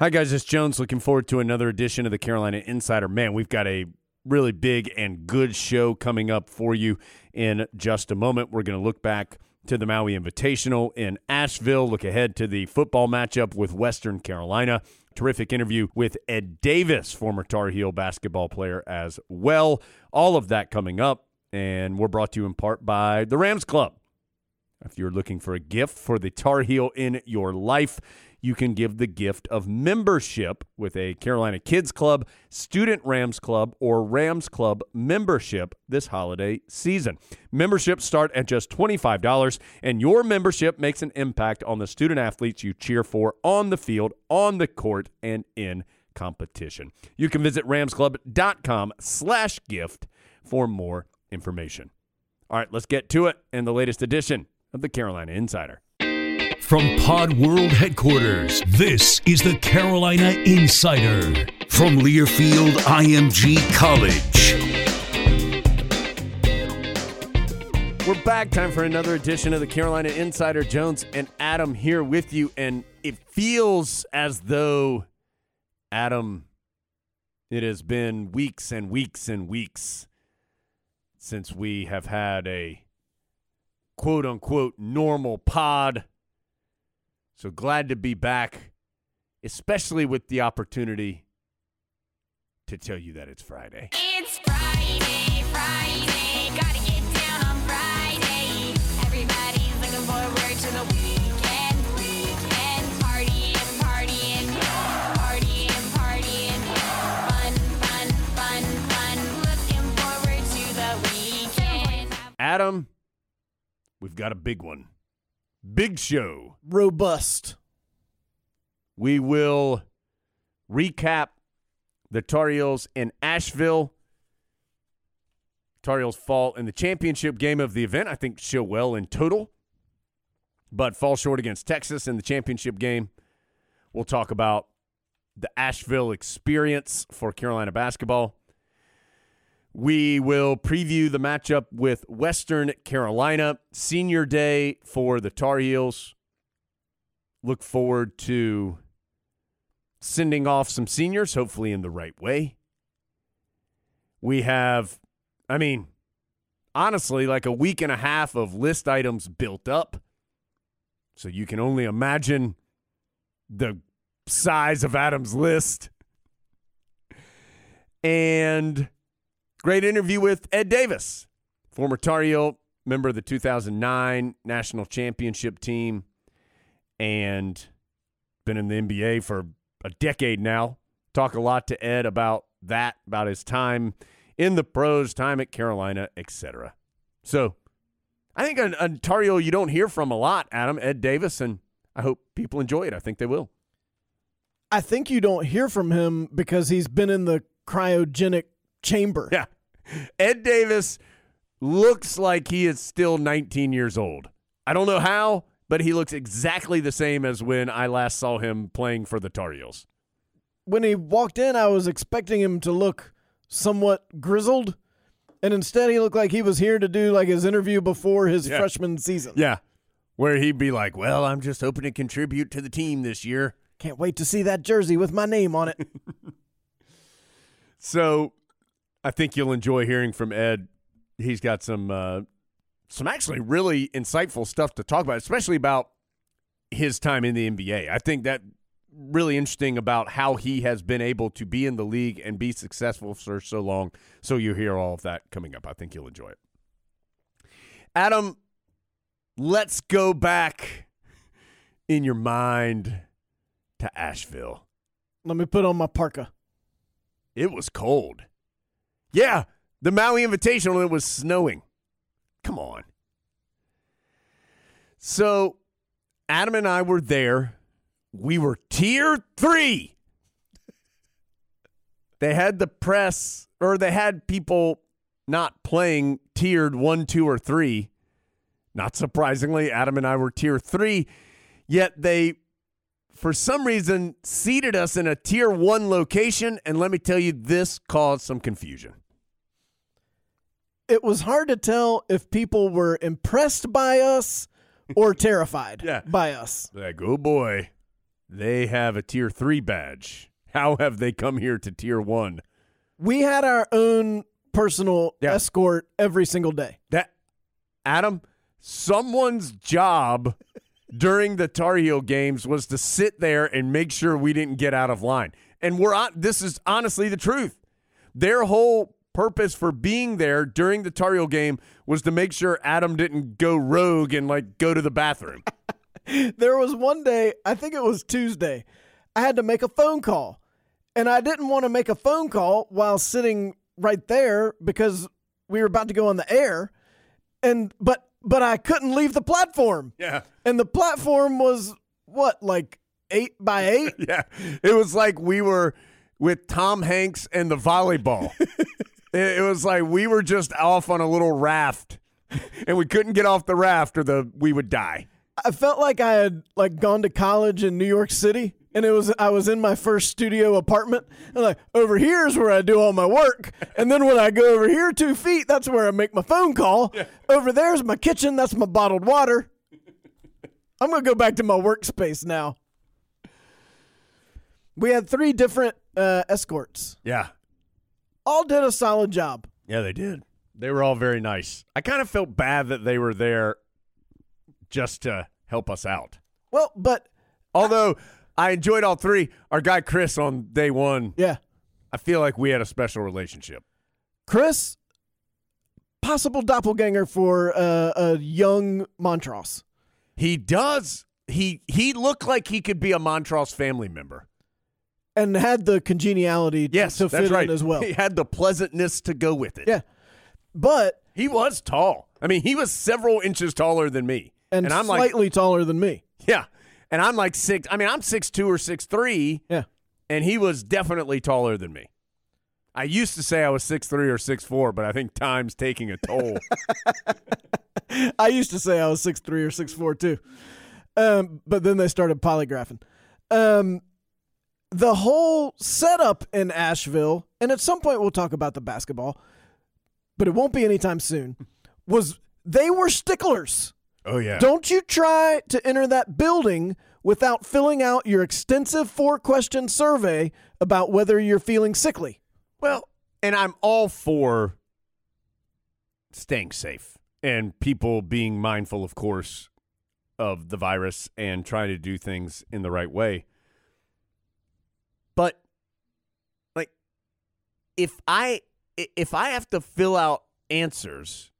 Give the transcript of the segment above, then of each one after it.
Hi, guys. It's Jones. Looking forward to another edition of the Carolina Insider. Man, we've got a really big and good show coming up for you in just a moment. We're going to look back to the Maui Invitational in Asheville, look ahead to the football matchup with Western Carolina. Terrific interview with Ed Davis, former Tar Heel basketball player, as well. All of that coming up. And we're brought to you in part by the Rams Club. If you're looking for a gift for the Tar Heel in your life, you can give the gift of membership with a Carolina Kids Club, Student Rams Club, or Rams Club membership this holiday season. Memberships start at just $25, and your membership makes an impact on the student athletes you cheer for on the field, on the court, and in competition. You can visit ramsclub.com slash gift for more information. All right, let's get to it in the latest edition of the Carolina Insider. From Pod World headquarters, this is the Carolina Insider from Learfield IMG College. We're back. Time for another edition of the Carolina Insider. Jones and Adam here with you. And it feels as though, Adam, it has been weeks and weeks and weeks since we have had a quote unquote normal pod. So glad to be back, especially with the opportunity to tell you that it's Friday. It's Friday, Friday, gotta get down on Friday. Everybody's looking forward to the weekend, weekend. Partying, partying, partying, partying. Fun, fun, fun, fun. Looking forward to the weekend. Adam, we've got a big one. Big show. robust. We will recap the Tar Heels in Asheville. Tar Heels fall in the championship game of the event. I think show well in total, but fall short against Texas in the championship game. We'll talk about the Asheville experience for Carolina basketball. We will preview the matchup with Western Carolina, senior day for the Tar Heels. Look forward to sending off some seniors, hopefully in the right way. We have, I mean, honestly, like a week and a half of list items built up. So you can only imagine the size of Adam's list. And great interview with Ed Davis, former Tar Heel, member of the 2009 national championship team, and been in the NBA for a decade now. Talk a lot to Ed about that, about his time in the pros, time at Carolina, etc. So I think an Ontario you don't hear from a lot, Adam, Ed Davis, and I hope people enjoy it. I think they will. I think you don't hear from him because he's been in the cryogenic chamber. Yeah. Ed Davis looks like he is still 19 years old. I don't know how, but he looks exactly the same as when I last saw him playing for the Tar Heels. When he walked in, I was expecting him to look somewhat grizzled, and instead he looked like he was here to do like his interview before his Yeah. freshman season. Yeah. Where he'd be like, Well, I'm just hoping to contribute to the team this year. Can't wait to see that jersey with my name on it. So I think you'll enjoy hearing from Ed. He's got some uh, some actually really insightful stuff to talk about, especially about his time in the NBA. I think that really interesting about how he has been able to be in the league and be successful for so long. So you hear all of that coming up. I think you'll enjoy it. Adam, let's go back in your mind to Asheville. Let me put on my parka. It was cold. Yeah, the Maui Invitational, it was snowing. Come on. So, Adam and I were there. We were tier three. They had the press, or they had people not playing tiered one, two, or three. Not surprisingly, Adam and I were tier three, yet they for some reason seated us in a tier one location and let me tell you this caused some confusion It was hard to tell if people were impressed by us or terrified Yeah. by us. like oh boy they have a tier three badge how have they come here to tier one We had our own personal Yeah. escort every single day. that adam someone's job during the tar heel games was to sit there and make sure we didn't get out of line and we're on this is honestly the truth their whole purpose for being there during the tar heel game was to make sure adam didn't go rogue and like go to the bathroom There was one day, I think it was Tuesday, I had to make a phone call. And I didn't want to make a phone call while sitting right there because we were about to go on the air. And but but I couldn't leave the platform. yeah And the platform was what, like eight by eight? Yeah. It was like we were with Tom Hanks and the volleyball. it, it was like we were just off on a little raft and we couldn't get off the raft or the we would die. I felt like I had like gone to college in New York City and it was I was in my first studio apartment and like over here is where I do all my work and then when I go over here 2 feet that's where I make my phone call. Over there's my kitchen, that's my bottled water. I'm going to go back to my workspace now. We had three different uh, escorts. Yeah. All did a solid job. Yeah, they did. They were all very nice. I kind of felt bad that they were there just to help us out. Well, but Although I enjoyed all three. Our guy Chris on day one, yeah, I feel like we had a special relationship. Chris, possible doppelganger for uh, a young Montrose. He does. He he looked like he could be a Montrose family member. and had the congeniality t- Yes, to fit right. in as well. He had the pleasantness to go with it. Yeah. But He was tall. I mean, he was several inches taller than me. and, I'm like, slightly taller than me. yeah. And I'm like six. I mean, I'm six two or six three, Yeah. and he was definitely taller than me. I used to say I was six three or six four, but I think time's taking a toll. I used to say I was six three or six four too. Um, but then they started polygraphing. Um, the whole setup in Asheville, and at some point we'll talk about the basketball, but it won't be anytime soon, was they were sticklers. Oh yeah. Don't you try to enter that building without filling out your extensive four question survey about whether you're feeling sickly. Well, and I'm all for staying safe and people being mindful, of course, of the virus and trying to do things in the right way. But like if I i- if I have to fill out answers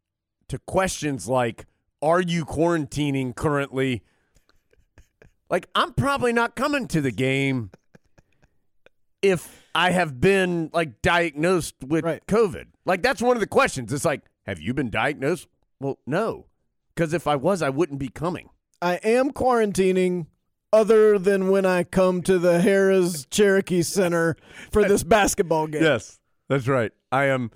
to questions like are you quarantining currently? Like I'm probably not coming to the game if I have been like diagnosed with Right. COVID. Like that's one of the questions. It's like, have you been diagnosed? Well, no, because if I was, I wouldn't be coming. I am quarantining other than when I come to the Harrah's Cherokee Center for this basketball game. Yes, that's right. I am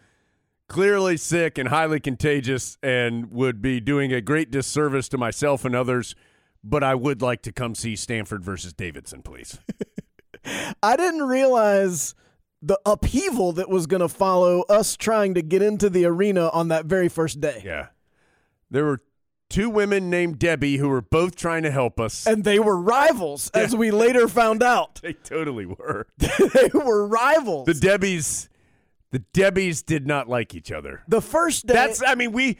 clearly sick and highly contagious and would be doing a great disservice to myself and others, but I would like to come see Stanford versus Davidson, please. I didn't realize the upheaval that was going to follow us trying to get into the arena on that very first day. yeah. There were two women named Debbie who were both trying to help us. And they were rivals, as we later found out. they totally were. they were rivals. The Debbies the Debbies did not like each other. The first day. That's I mean we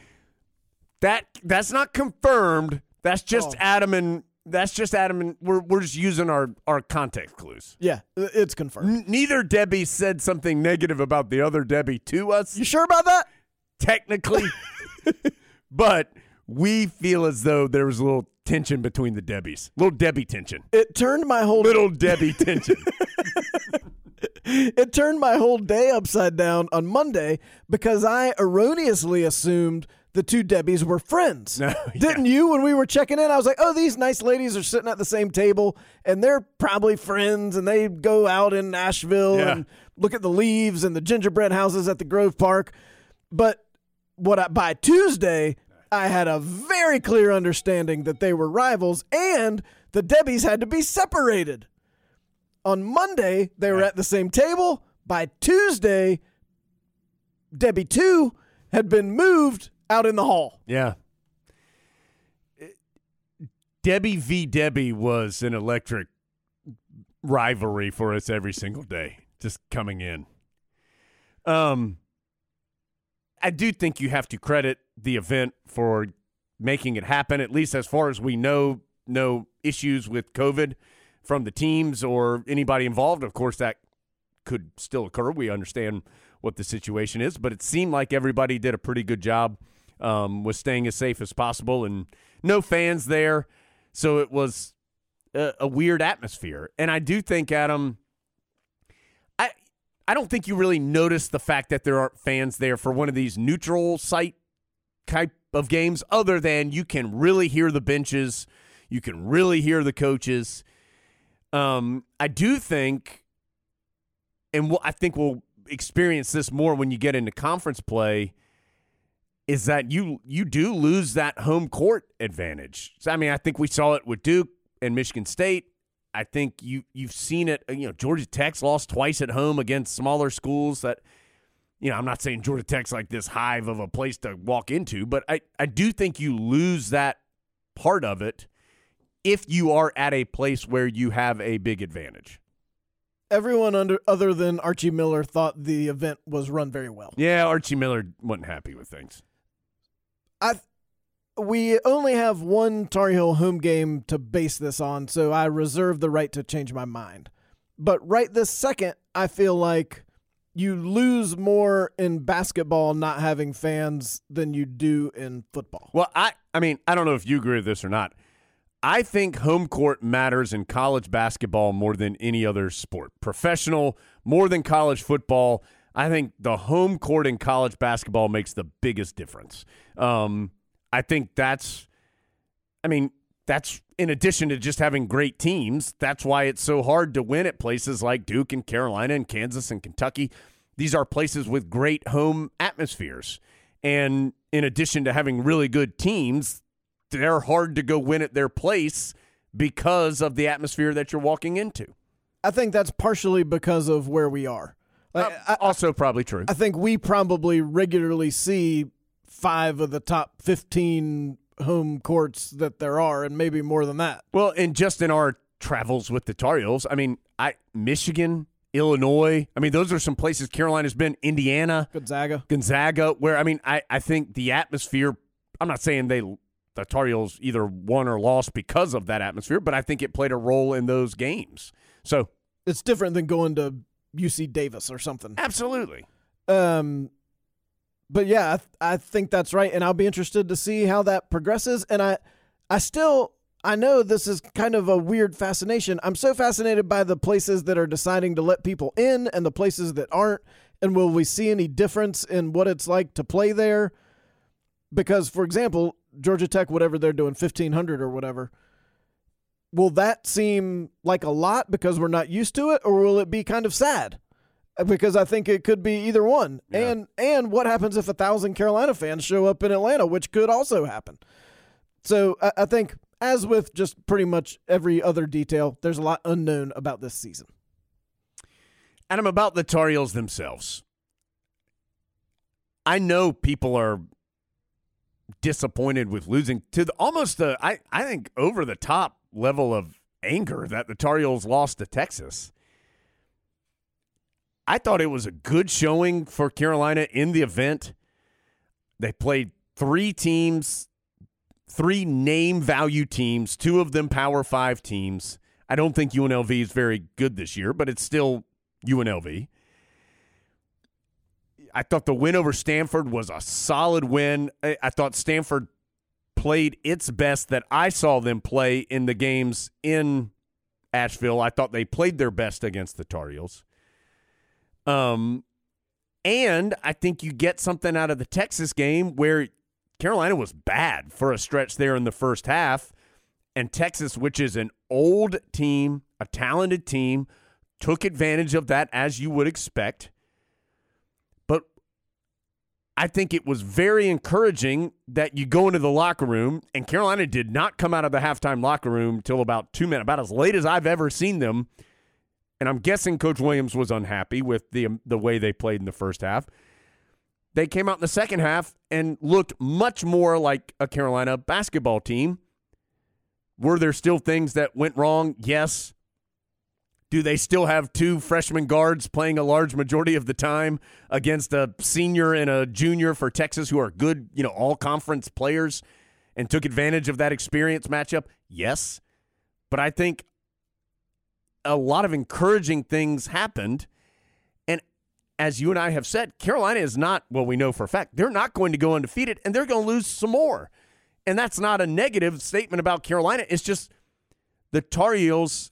that that's not confirmed. That's just Oh. Adam and that's just Adam and we're we're just using our our context clues. yeah, it's confirmed. N- neither Debbie said something negative about the other Debbie to us You sure about that? technically, but we feel as though there was a little tension between the Debbies. Little Debbie tension. It turned my whole Little Debbie tension. it turned my whole day upside down on Monday because I erroneously assumed the two Debbies were friends. No, yeah. Didn't you? When we were checking in, I was like, "Oh, these nice ladies are sitting at the same table, and they're probably friends, and they go out in Asheville Yeah. and look at the leaves and the gingerbread houses at the Grove Park." But what I, by Tuesday, I had a very clear understanding that they were rivals, and the Debbies had to be separated. On Monday, they were at the same table. By Tuesday, Debbie 2 had been moved out in the hall. Yeah. Debbie v. Debbie was an electric rivalry for us every single day, just coming in. Um, I do think you have to credit the event for making it happen, at least as far as we know, no issues with COVID from the teams or anybody involved. Of course, that could still occur. We understand what the situation is, but it seemed like everybody did a pretty good job um, with staying as safe as possible and no fans there. So it was a, a weird atmosphere. And I do think, Adam, I I don't think you really notice the fact that there aren't fans there for one of these neutral site type of games, other than you can really hear the benches, you can really hear the coaches. Um, I do think, and I think we'll experience this more when you get into conference play. Is that you you do lose that home court advantage? So, I mean, I think we saw it with Duke and Michigan State. I think you you've seen it. You know, Georgia Tech's lost twice at home against smaller schools. That you know, I'm not saying Georgia Tech's like this hive of a place to walk into, but I I do think you lose that part of it if you are at a place where you have a big advantage. Everyone under other than Archie Miller thought the event was run very well. Yeah, Archie Miller wasn't happy with things. I we only have one Tar Heel home game to base this on, so I reserve the right to change my mind. But right this second, I feel like you lose more in basketball not having fans than you do in football. Well, I I mean, I don't know if you agree with this or not. I think home court matters in college basketball more than any other sport. Professional, more than college football. I think the home court in college basketball makes the biggest difference. Um, I think that's, I mean, that's in addition to just having great teams. That's why it's so hard to win at places like Duke and Carolina and Kansas and Kentucky. These are places with great home atmospheres. And in addition to having really good teams, they're hard to go win at their place because of the atmosphere that you're walking into. I think that's partially because of where we are. Like, um, I, also, probably true. I think we probably regularly see five of the top 15 home courts that there are, and maybe more than that. Well, and just in our travels with the Tar Heels, I mean, I Michigan, Illinois. I mean, those are some places Carolina's been. Indiana, Gonzaga. Gonzaga, where I mean, I I think the atmosphere. I'm not saying they the Tar Heels either won or lost because of that atmosphere, but I think it played a role in those games. So It's different than going to UC Davis or something. absolutely. Um, but yeah, I, th- I think that's right, and I'll be interested to see how that progresses. And I, I still, I know this is kind of a weird fascination. I'm so fascinated by the places that are deciding to let people in and the places that aren't, And will we see any difference in what it's like to play there? Because, for example, Georgia Tech, whatever they're doing, 1500 or whatever, will that seem like a lot because we're not used to it, or will it be kind of sad? Uh, because I think it could be either one. Yeah. And and what happens if a thousand Carolina fans show up in Atlanta, which could also happen. So I, I think, as with just pretty much every other detail, there's a lot unknown about this season. Adam, about the Tar Heels themselves. I know people are disappointed with losing to the, almost the I, I think over the top level of anger that the Tar Heels lost to Texas. I thought it was a good showing for Carolina in the event. They played three teams, three name value teams, two of them Power Five teams. I don't think UNLV is very good this year, but it's still UNLV. I thought the win over Stanford was a solid win. I, thought Stanford played its best that I saw them play in the games in Asheville. I thought they played their best against the Tar Heels. Um, and I think you get something out of the Texas game where Carolina was bad for a stretch there in the first half, and Texas, which is an old team, a talented team, took advantage of that as you would expect. I think it was very encouraging that you go into the locker room, and Carolina did not come out of the halftime locker room till about two minutes, about as late as I've ever seen them. And I'm guessing Coach Williams was unhappy with the um, the way they played in the first half. They came out in the second half and looked much more like a Carolina basketball team. Were there still things that went wrong? Yes. Do they still have two freshman guards playing a large majority of the time against a senior and a junior for Texas who are good, you know, all conference players and took advantage of that experience matchup? Yes. But I think a lot of encouraging things happened. And as you and I have said, Carolina is not, well, we know for a fact, they're not going to go undefeated and they're going to lose some more. And that's not a negative statement about Carolina. It's just the Tar Heels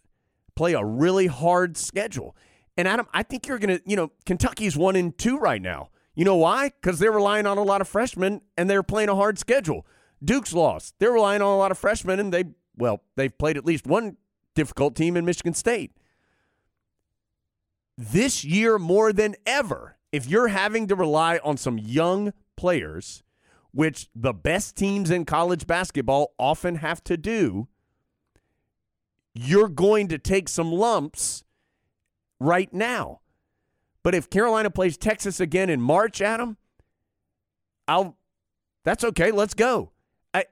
play a really hard schedule. And Adam, I think you're going to, you know, Kentucky's one and two right now. You know why? Because they're relying on a lot of freshmen and they're playing a hard schedule. Duke's lost. They're relying on a lot of freshmen and they, well, they've played at least one difficult team in Michigan State. This year, more than ever, if you're having to rely on some young players, which the best teams in college basketball often have to do, you're going to take some lumps right now. But if Carolina plays Texas again in March, Adam, I'll that's okay. Let's go. I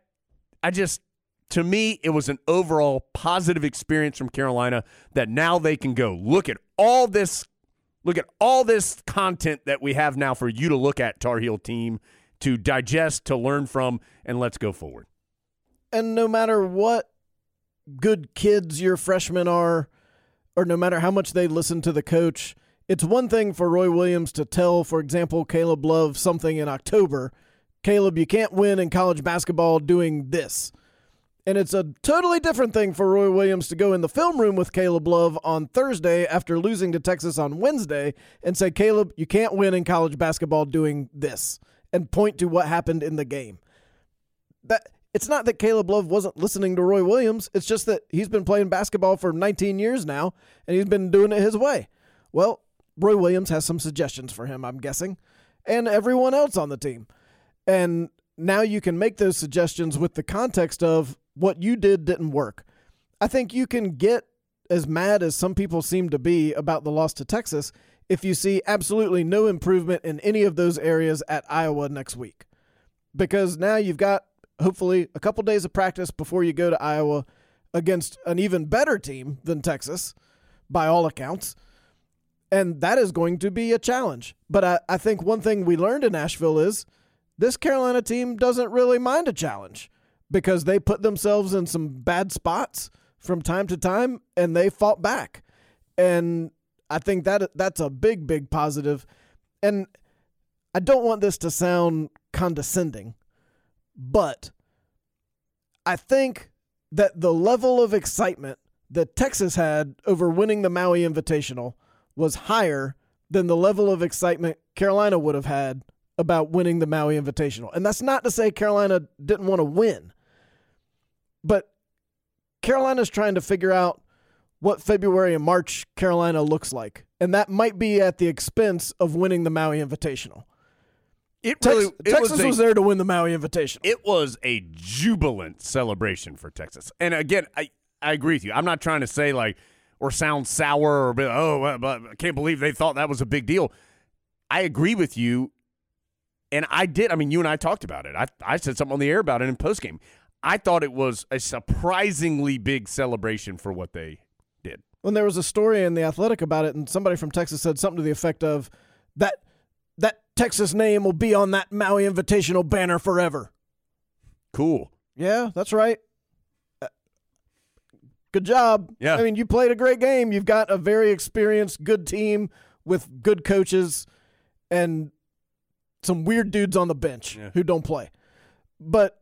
I just to me it was an overall positive experience from Carolina that now they can go look at all this look at all this content that we have now for you to look at Tar Heel team to digest, to learn from and let's go forward. And no matter what good kids your freshmen are, or no matter how much they listen to the coach, it's one thing for Roy Williams to tell, for example, Caleb Love something in October. Caleb, you can't win in college basketball doing this. And it's a totally different thing for Roy Williams to go in the film room with Caleb Love on Thursday after losing to Texas on Wednesday and say, Caleb, you can't win in college basketball doing this, and point to what happened in the game. That it's not that Caleb Love wasn't listening to Roy Williams. It's just that he's been playing basketball for 19 years now, and he's been doing it his way. Well, Roy Williams has some suggestions for him, I'm guessing, and everyone else on the team. And now you can make those suggestions with the context of what you did didn't work. I think you can get as mad as some people seem to be about the loss to Texas if you see absolutely no improvement in any of those areas at Iowa next week. Because now you've got hopefully a couple days of practice before you go to Iowa against an even better team than Texas, by all accounts. And that is going to be a challenge. But I, I think one thing we learned in Asheville is this Carolina team doesn't really mind a challenge because they put themselves in some bad spots from time to time and they fought back. And I think that that's a big, big positive. And I don't want this to sound condescending, but I think that the level of excitement that Texas had over winning the Maui Invitational was higher than the level of excitement Carolina would have had about winning the Maui Invitational. And that's not to say Carolina didn't want to win, but Carolina's trying to figure out what February and March Carolina looks like. And that might be at the expense of winning the Maui Invitational. It Tex- really it Texas a- was there to win the Maui Invitation. it was a jubilant celebration for Texas. And again, I, I agree with you. I'm not trying to say like or sound sour or be, oh, but I can't believe they thought that was a big deal. I agree with you. And I did. I mean, you and I talked about it. I, I said something on the air about it in postgame. I thought it was a surprisingly big celebration for what they did. when there was a story in the Athletic about it, and somebody from Texas said something to the effect of that that Texas name will be on that Maui Invitational banner forever. Cool. Yeah, that's right. Uh, Good job. Yeah. I mean, you played a great game. You've got a very experienced, good team with good coaches and some weird dudes on the bench Yeah. who don't play. But,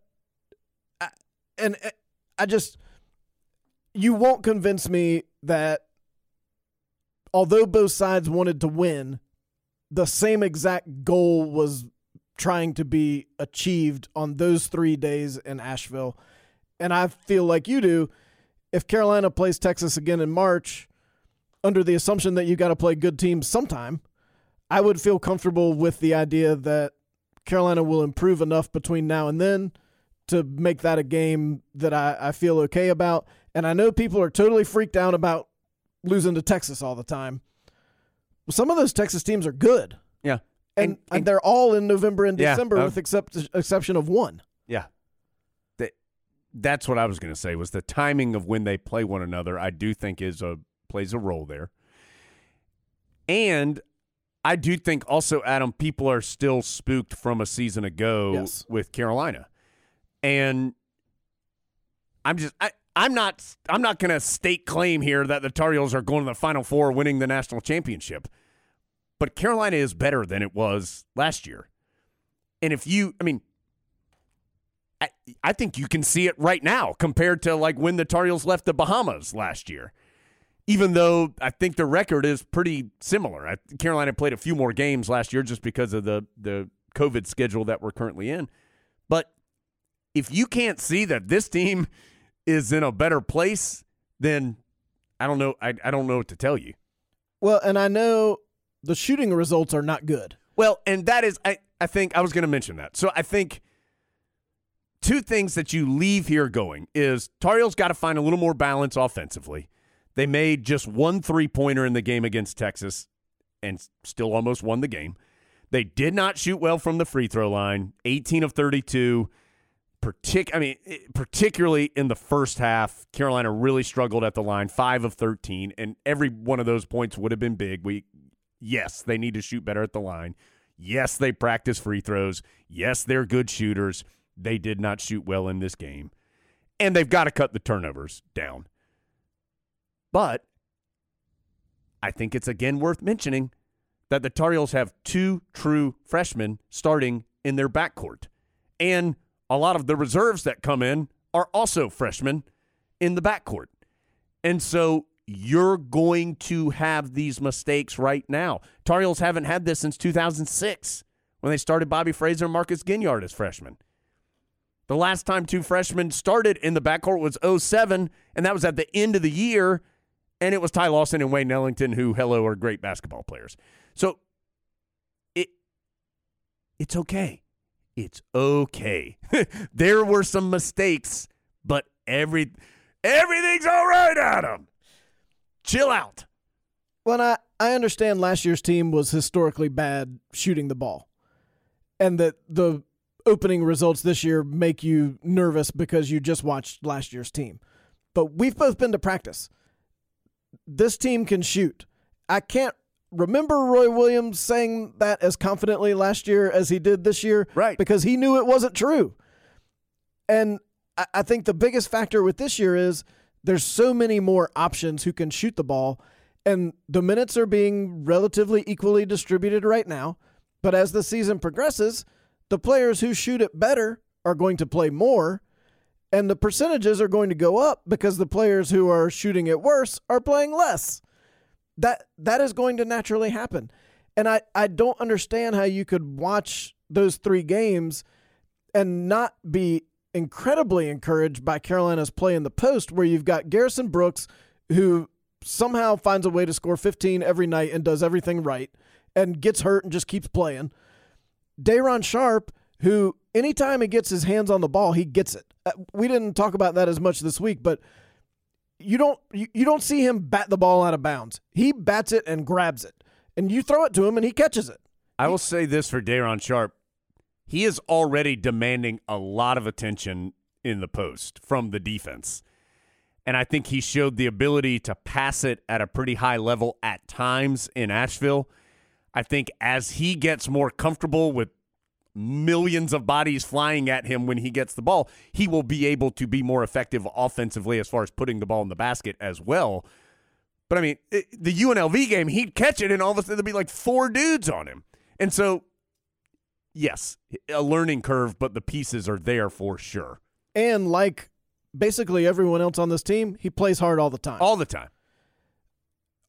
I, and uh, I just, you won't convince me that although both sides wanted to win, the same exact goal was trying to be achieved on those three days in Asheville. And I feel like you do. If Carolina plays Texas again in March, under the assumption that you got to play good teams sometime, I would feel comfortable with the idea that Carolina will improve enough between now and then to make that a game that I, I feel okay about. And I know people are totally freaked out about losing to Texas all the time. Some of those Texas teams are good, Yeah. and, and they're all in November and Yeah, December, uh, with except exception of one. Yeah. That that's what I was going to say was the timing of when they play one another I do think is a plays a role there. And I do think also Adam people are still spooked from a season ago Yes. with Carolina. And I'm just I I'm not I'm not going to state claim here that the Tar Heels are going to the final four winning the national championship. But Carolina is better than it was last year. And if you I mean I, I think you can see it right now compared to like when the Tar Heels left the Bahamas last year. Even though I think the record is pretty similar. I, Carolina played a few more games last year just because of the the COVID schedule that we're currently in. But if you can't see that this team is in a better place, then I don't know. I, I don't know what to tell you. Well, and I know the shooting results are not good. Well, and that is, I, I think I was going to mention that. So I think two things that you leave here going is Tar Heels got to find a little more balance offensively. They made just one three pointer in the game against Texas and still almost won the game. They did not shoot well from the free throw line, 18 of 32. Partic- I mean, particularly in the first half, Carolina really struggled at the line, 5 of 13, and every one of those points would have been big. We yes, they need to shoot better at the line. Yes, they practice free throws. Yes, they're good shooters. They did not shoot well in this game. And they've got to cut the turnovers down. But I think it's again worth mentioning that the Tar Heels have two true freshmen starting in their backcourt. And a lot of the reserves that come in are also freshmen in the backcourt. And so you're going to have these mistakes right now. Tar Heels haven't had this since 2006 when they started Bobby Frasor and Marcus Ginyard as freshmen. The last time two freshmen started in the backcourt was 07, and that was at the end of the year, and it was Ty Lawson and Wayne Ellington, who, hello, are great basketball players. So it it's okay. It's okay. there were some mistakes, but every everything's all right, Adam. Chill out. Well, I, I understand last year's team was historically bad shooting the ball, and that the opening results this year make you nervous because you just watched last year's team. But we've both been to practice. This team can shoot. I can't remember Roy Williams saying that as confidently last year as he did this year, Right. Because he knew it wasn't true. And I, I think the biggest factor with this year is there's so many more options who can shoot the ball, and the minutes are being relatively equally distributed right now. But as the season progresses, the players who shoot it better are going to play more, and the percentages are going to go up because the players who are shooting it worse are playing less. That that is going to naturally happen. And I, I don't understand how you could watch those three games and not be incredibly encouraged by Carolina's play in the post, where you've got Garrison Brooks, who somehow finds a way to score 15 every night and does everything right and gets hurt and just keeps playing. Day'Ron Sharpe, who anytime he gets his hands on the ball, he gets it. Uh, We didn't talk about that as much this week, but you don't you, you don't see him bat the ball out of bounds. He bats it and grabs it. And you throw it to him and he catches it. I will say this for Day'Ron Sharpe. He is already demanding a lot of attention in the post from the defense. And I think he showed the ability to pass it at a pretty high level at times in Asheville. I think as he gets more comfortable with millions of bodies flying at him when he gets the ball, he will be able to be more effective offensively as far as putting the ball in the basket as well. But I mean, it, the UNLV game, he'd catch it, and all of a sudden there'd be like four dudes on him. And so, yes, a learning curve, but the pieces are there for sure. And like basically everyone else on this team, he plays hard all the time. All the time.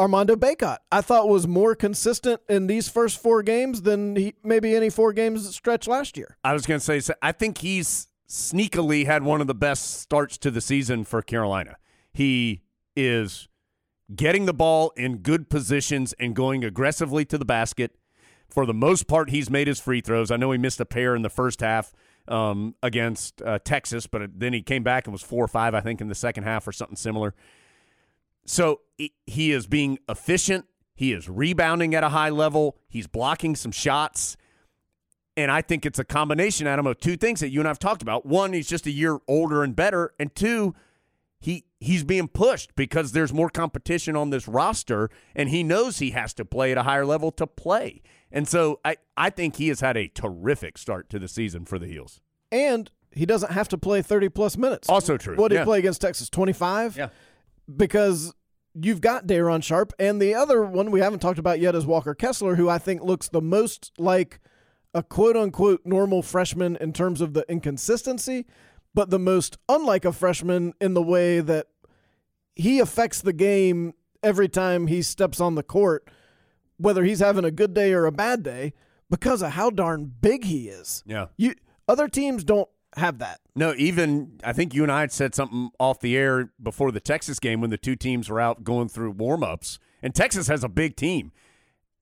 Armando Bacot, I thought was more consistent in these first four games than he maybe any four games stretch last year. I was going to say, I think he's sneakily had one of the best starts to the season for Carolina. He is getting the ball in good positions and going aggressively to the basket. For the most part, he's made his free throws. I know he missed a pair in the first half um, against uh, Texas, but then he came back and was four or five, I think, in the second half or something similar. So he- he is being efficient. He is rebounding at a high level. He's blocking some shots. And I think it's a combination, Adam, of two things that you and I've talked about. One, he's just a year older and better. And two, he he's being pushed because there's more competition on this roster and he knows he has to play at a higher level to play. And so I, I think he has had a terrific start to the season for the Heels. And he doesn't have to play 30 plus minutes. Also true. What did Yeah. he play against Texas? 25? Yeah. Because you've got Day'Ron Sharpe, and the other one we haven't talked about yet is Walker Kessler, who I think looks the most like a quote unquote normal freshman in terms of the inconsistency, but the most unlike a freshman in the way that he affects the game every time he steps on the court, whether he's having a good day or a bad day, because of how darn big he is. Yeah. You other teams don't have that. No, even I think you and I had said something off the air before the Texas game when the two teams were out going through warm-ups. And Texas has a big team.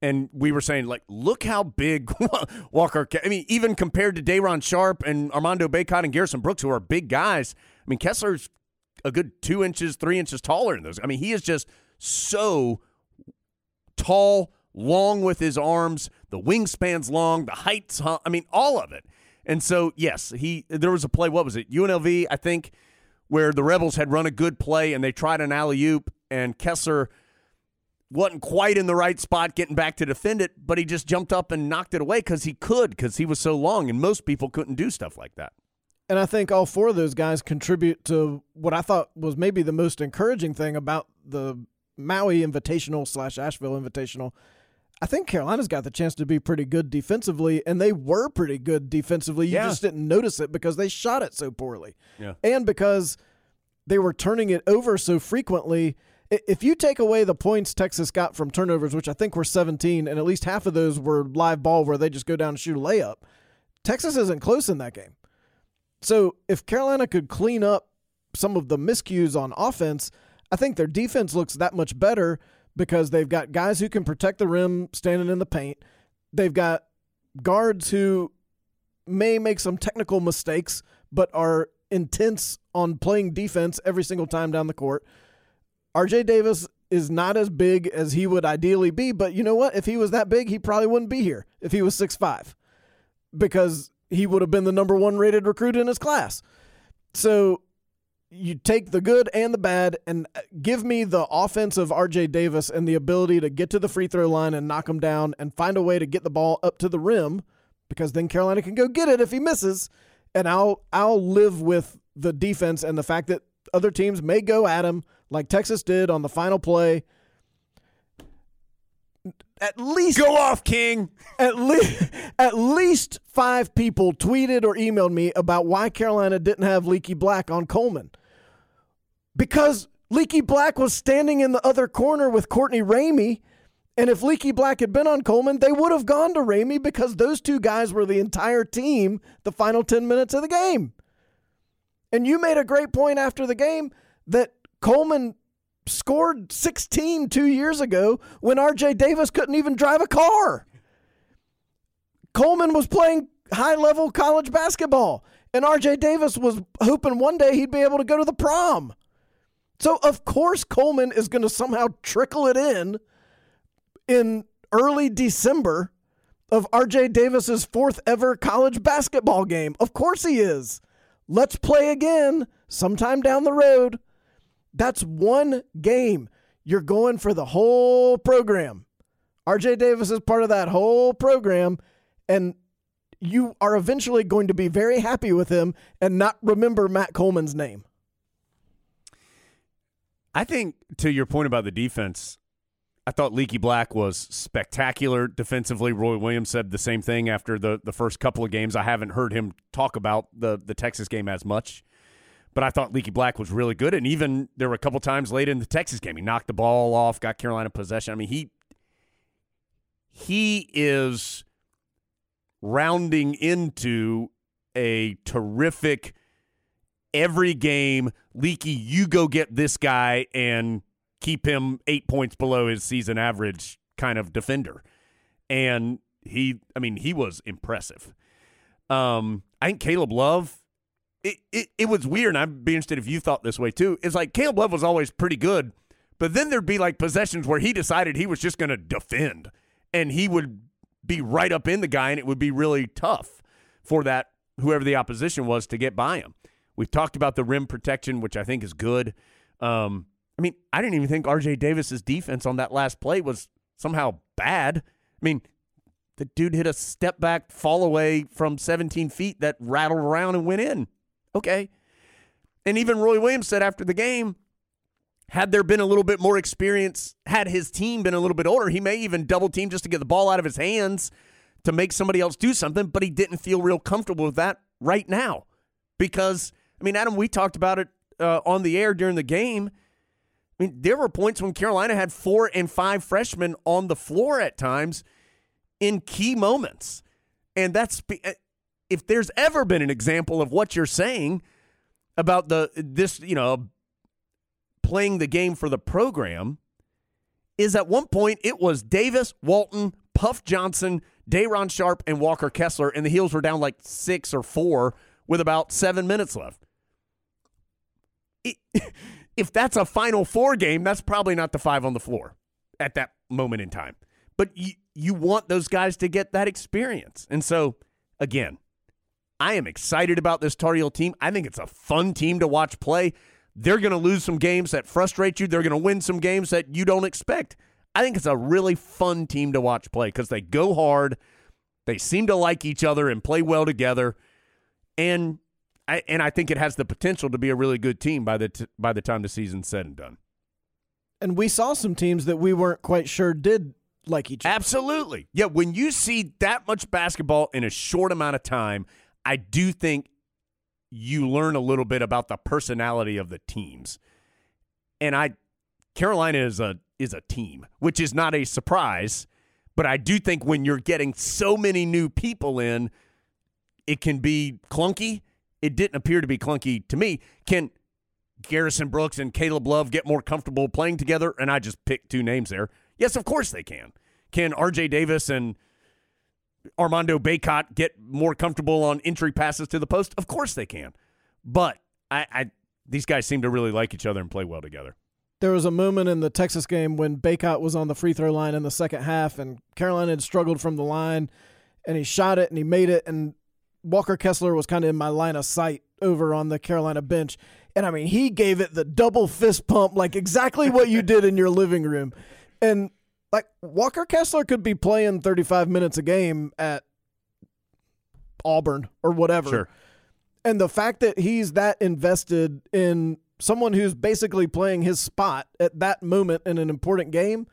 And we were saying, like, look how big Walker. I mean, even compared to Day'Ron Sharpe and Armando Bacot and Garrison Brooks, who are big guys. I mean, Kessler's a good two inches, three inches taller than those. I mean, he is just so tall, long with his arms, the wingspan's long, the height's. I mean, all of it. And so, yes, he. There was a play. What was it? UNLV, I think, where the Rebels had run a good play and they tried an alley oop, and Kessler wasn't quite in the right spot getting back to defend it, but he just jumped up and knocked it away because he could, because he was so long, and most people couldn't do stuff like that. And I think all four of those guys contribute to what I thought was maybe the most encouraging thing about the Maui Invitational slash Asheville Invitational. I think Carolina's got the chance to be pretty good defensively, and they were pretty good defensively. You Yeah. just didn't notice it because they shot it so poorly. Yeah. And because they were turning it over so frequently. If you take away the points Texas got from turnovers, which I think were 17, and at least half of those were live ball where they just go down and shoot a layup, Texas isn't close in that game. So if Carolina could clean up some of the miscues on offense, I think their defense looks that much better because they've got guys who can protect the rim standing in the paint. They've got guards who may make some technical mistakes, but are intense on playing defense every single time down the court. RJ Davis is not as big as he would ideally be, but you know what? If he was that big, he probably wouldn't be here if he was 6'5 because he would have been the number one rated recruit in his class. So you take the good and the bad and uh, give me the offense of RJ Davis and the ability to get to the free throw line and knock him down and find a way to get the ball up to the rim because then Carolina can go get it if he misses. And I'll I'll live with the defense and the fact that other teams may go at him like Texas did on the final play at least Go off, King. at least at least five people tweeted or emailed me about why Carolina didn't have Leaky Black on Coleman. Because Leaky Black was standing in the other corner with Courtney Ramey, And if Leaky Black had been on Coleman, they would have gone to Ramey because those two guys were the entire team the final 10 minutes of the game. And you made a great point after the game that Coleman scored 16 two years ago when RJ Davis couldn't even drive a car. Coleman was playing high level college basketball, and RJ Davis was hoping one day he'd be able to go to the prom. So, of course, Coleman is going to somehow trickle it in in early December of RJ Davis's fourth ever college basketball game. Of course he is. Let's play again sometime down the road. That's one game. You're going for the whole program. RJ Davis is part of that whole program, and you are eventually going to be very happy with him and not remember Matt Coleman's name. I think to your point about the defense, I thought Leaky Black was spectacular defensively. Roy Williams said the same thing after the, the first couple of games. I haven't heard him talk about the, the Texas game as much, but I thought Leaky Black was really good. And even there were a couple times late in the Texas game, he knocked the ball off, got Carolina possession. I mean, he he is rounding into a terrific every game leaky you go get this guy and keep him 8 points below his season average kind of defender and he i mean he was impressive um i think caleb love it, it, it was weird and i'd be interested if you thought this way too it's like caleb love was always pretty good but then there'd be like possessions where he decided he was just going to defend and he would be right up in the guy, and it would be really tough for that whoever the opposition was to get by him. We've talked about the rim protection, which I think is good. Um, I mean, I didn't even think R.J. Davis's defense on that last play was somehow bad. I mean, the dude hit a step back fall away from 17 feet that rattled around and went in. Okay. And even Roy Williams said after the game, had there been a little bit more experience, had his team been a little bit older, he may even double team just to get the ball out of his hands to make somebody else do something, but he didn't feel real comfortable with that right now. Because, I mean, Adam, we talked about it uh, on the air during the game. I mean, there were points when Carolina had four and five freshmen on the floor at times in key moments. And that's if there's ever been an example of what you're saying about the this, you know, playing the game for the program is at one point it was Davis, Walton, Puff Johnson, Day'Ron Sharpe, and Walker Kessler, and the Heels were down like six or four with about seven minutes left. If that's a Final Four game, that's probably not the five on the floor at that moment in time. But you, you want those guys to get that experience. And so, again, I am excited about this Tar Heel team. I think it's a fun team to watch play. They're going to lose some games that frustrate you. They're going to win some games that you don't expect. I think it's a really fun team to watch play because they go hard. They seem to like each other and play well together. And I, and I think it has the potential to be a really good team by the t- by the time the season's said and done. And we saw some teams that we weren't quite sure did like each other. Absolutely. Yeah, when you see that much basketball in a short amount of time, I do think you learn a little bit about the personality of the teams. And I Carolina is a is a team, which is not a surprise, but I do think when you're getting so many new people in, it can be clunky. It didn't appear to be clunky to me. Can Garrison Brooks and Caleb Love get more comfortable playing together? And I just picked two names there. Yes, of course they can. Can RJ Davis and Armando Bacot get more comfortable on entry passes to the post? Of course they can. But I, I these guys seem to really like each other and play well together. There was a moment in the Texas game when Bacot was on the free throw line in the second half, and Carolina had struggled from the line, and he shot it and he made it, and Walker Kessler was kind of in my line of sight over on the Carolina bench. And I mean, he gave it the double fist pump, like exactly what you did in your living room. And like Walker Kessler could be playing 35 minutes a game at Auburn or whatever. Sure. And the fact that he's that invested in someone who's basically playing his spot at that moment in an important game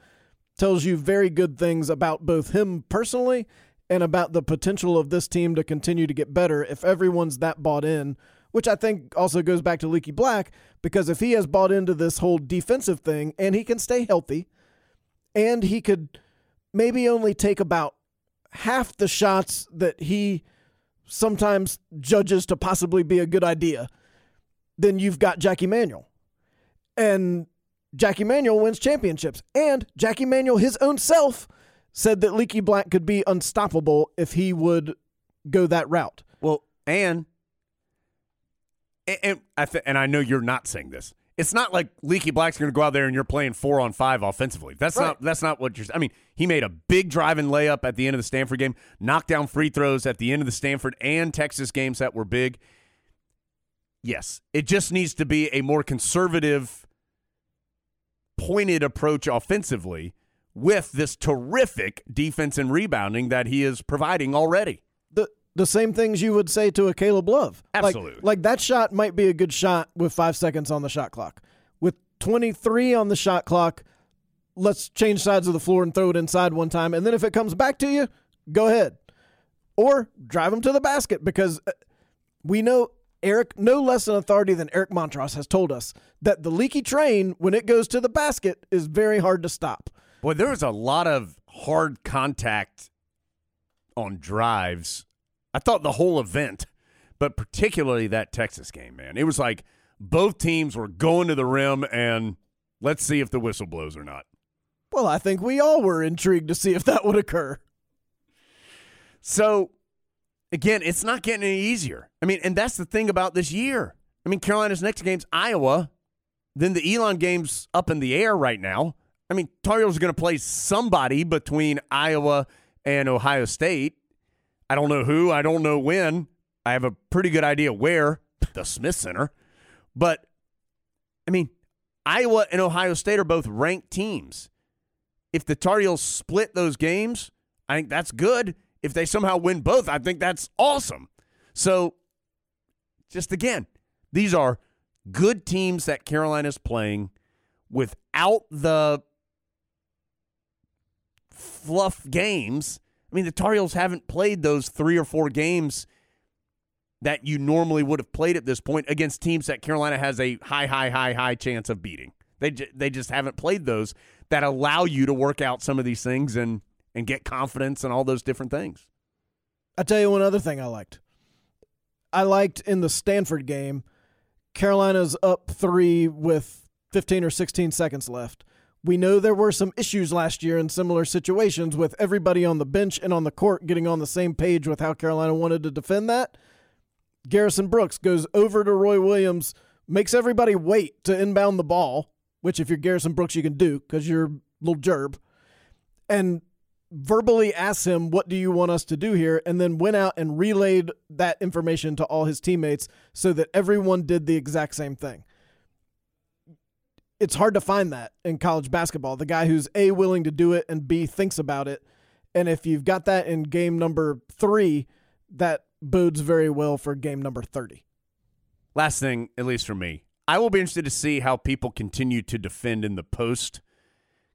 tells you very good things about both him personally and about the potential of this team to continue to get better if everyone's that bought in, which I think also goes back to Leaky Black because if he has bought into this whole defensive thing and he can stay healthy and he could maybe only take about half the shots that he sometimes judges to possibly be a good idea, then you've got Jackie Manuel. And Jackie Manuel wins championships. And Jackie Manuel, his own self, said that Leaky Black could be unstoppable if he would go that route. Well, and and, I th- and I know you're not saying this. It's not like Leaky Black's going to go out there and you're playing four on five offensively. That's Right. not that's not what you're. I mean, he made a big driving layup at the end of the Stanford game, knocked down free throws at the end of the Stanford and Texas games that were big. Yes, it just needs to be a more conservative, pointed approach offensively with this terrific defense and rebounding that he is providing already. The same things you would say to a Caleb Love. Like- Absolutely. Like, that shot might be a good shot with five seconds on the shot clock. With 23 on the shot clock, let's change sides of the floor and throw it inside one time. And then if it comes back to you, go ahead. Or drive them to the basket because uh, we know Eric, no less an authority than Eric Montross, has told us that the leaky train, when it goes to the basket, is very hard to stop. Boy, there was a lot of hard contact on drives. I thought the whole event, but particularly that Texas game, man. It was like both teams were going to the rim and let's see if the whistle blows or not. Well, I think we all were intrigued to see if that would occur. So, again, it's not getting any easier. I mean, and that's the thing about this year. I mean, Carolina's next game's Iowa, then the Elon game's up in the air right now. I mean, Tar Heels are going to play somebody between Iowa and Ohio State. I don't know who, I don't know when. I have a pretty good idea where, the Smith Center. But, I mean, Iowa and Ohio State are both ranked teams. If the Tar Heels split those games, I think that's good. If they somehow win both, I think that's awesome. So, just again, these are good teams that Carolina's playing without the fluff games. I mean, the Tar Heels haven't played those three or four games that you normally would have played at this point against teams that Carolina has a high, high, high, high chance of beating. They they just haven't played those that allow you to work out some of these things and and get confidence and all those different things. I tell you one other thing I liked. I liked in the Stanford game, Carolina's up three with 15 or 16 seconds left. We know there were some issues last year in similar situations with everybody on the bench and on the court getting on the same page with how Carolina wanted to defend that. Garrison Brooks goes over to Roy Williams, makes everybody wait to inbound the ball, which if you're Garrison Brooks, you can do because you're a little gerb. And verbally asks him, What do you want us to do here? And then went out and relayed that information to all his teammates so that everyone did the exact same thing. It's hard to find that in college basketball. The guy who's A, willing to do it, and B, thinks about it. And if you've got that in game number three, that bodes very well for game number 30. Last thing, at least for me, I will be interested to see how people continue to defend in the post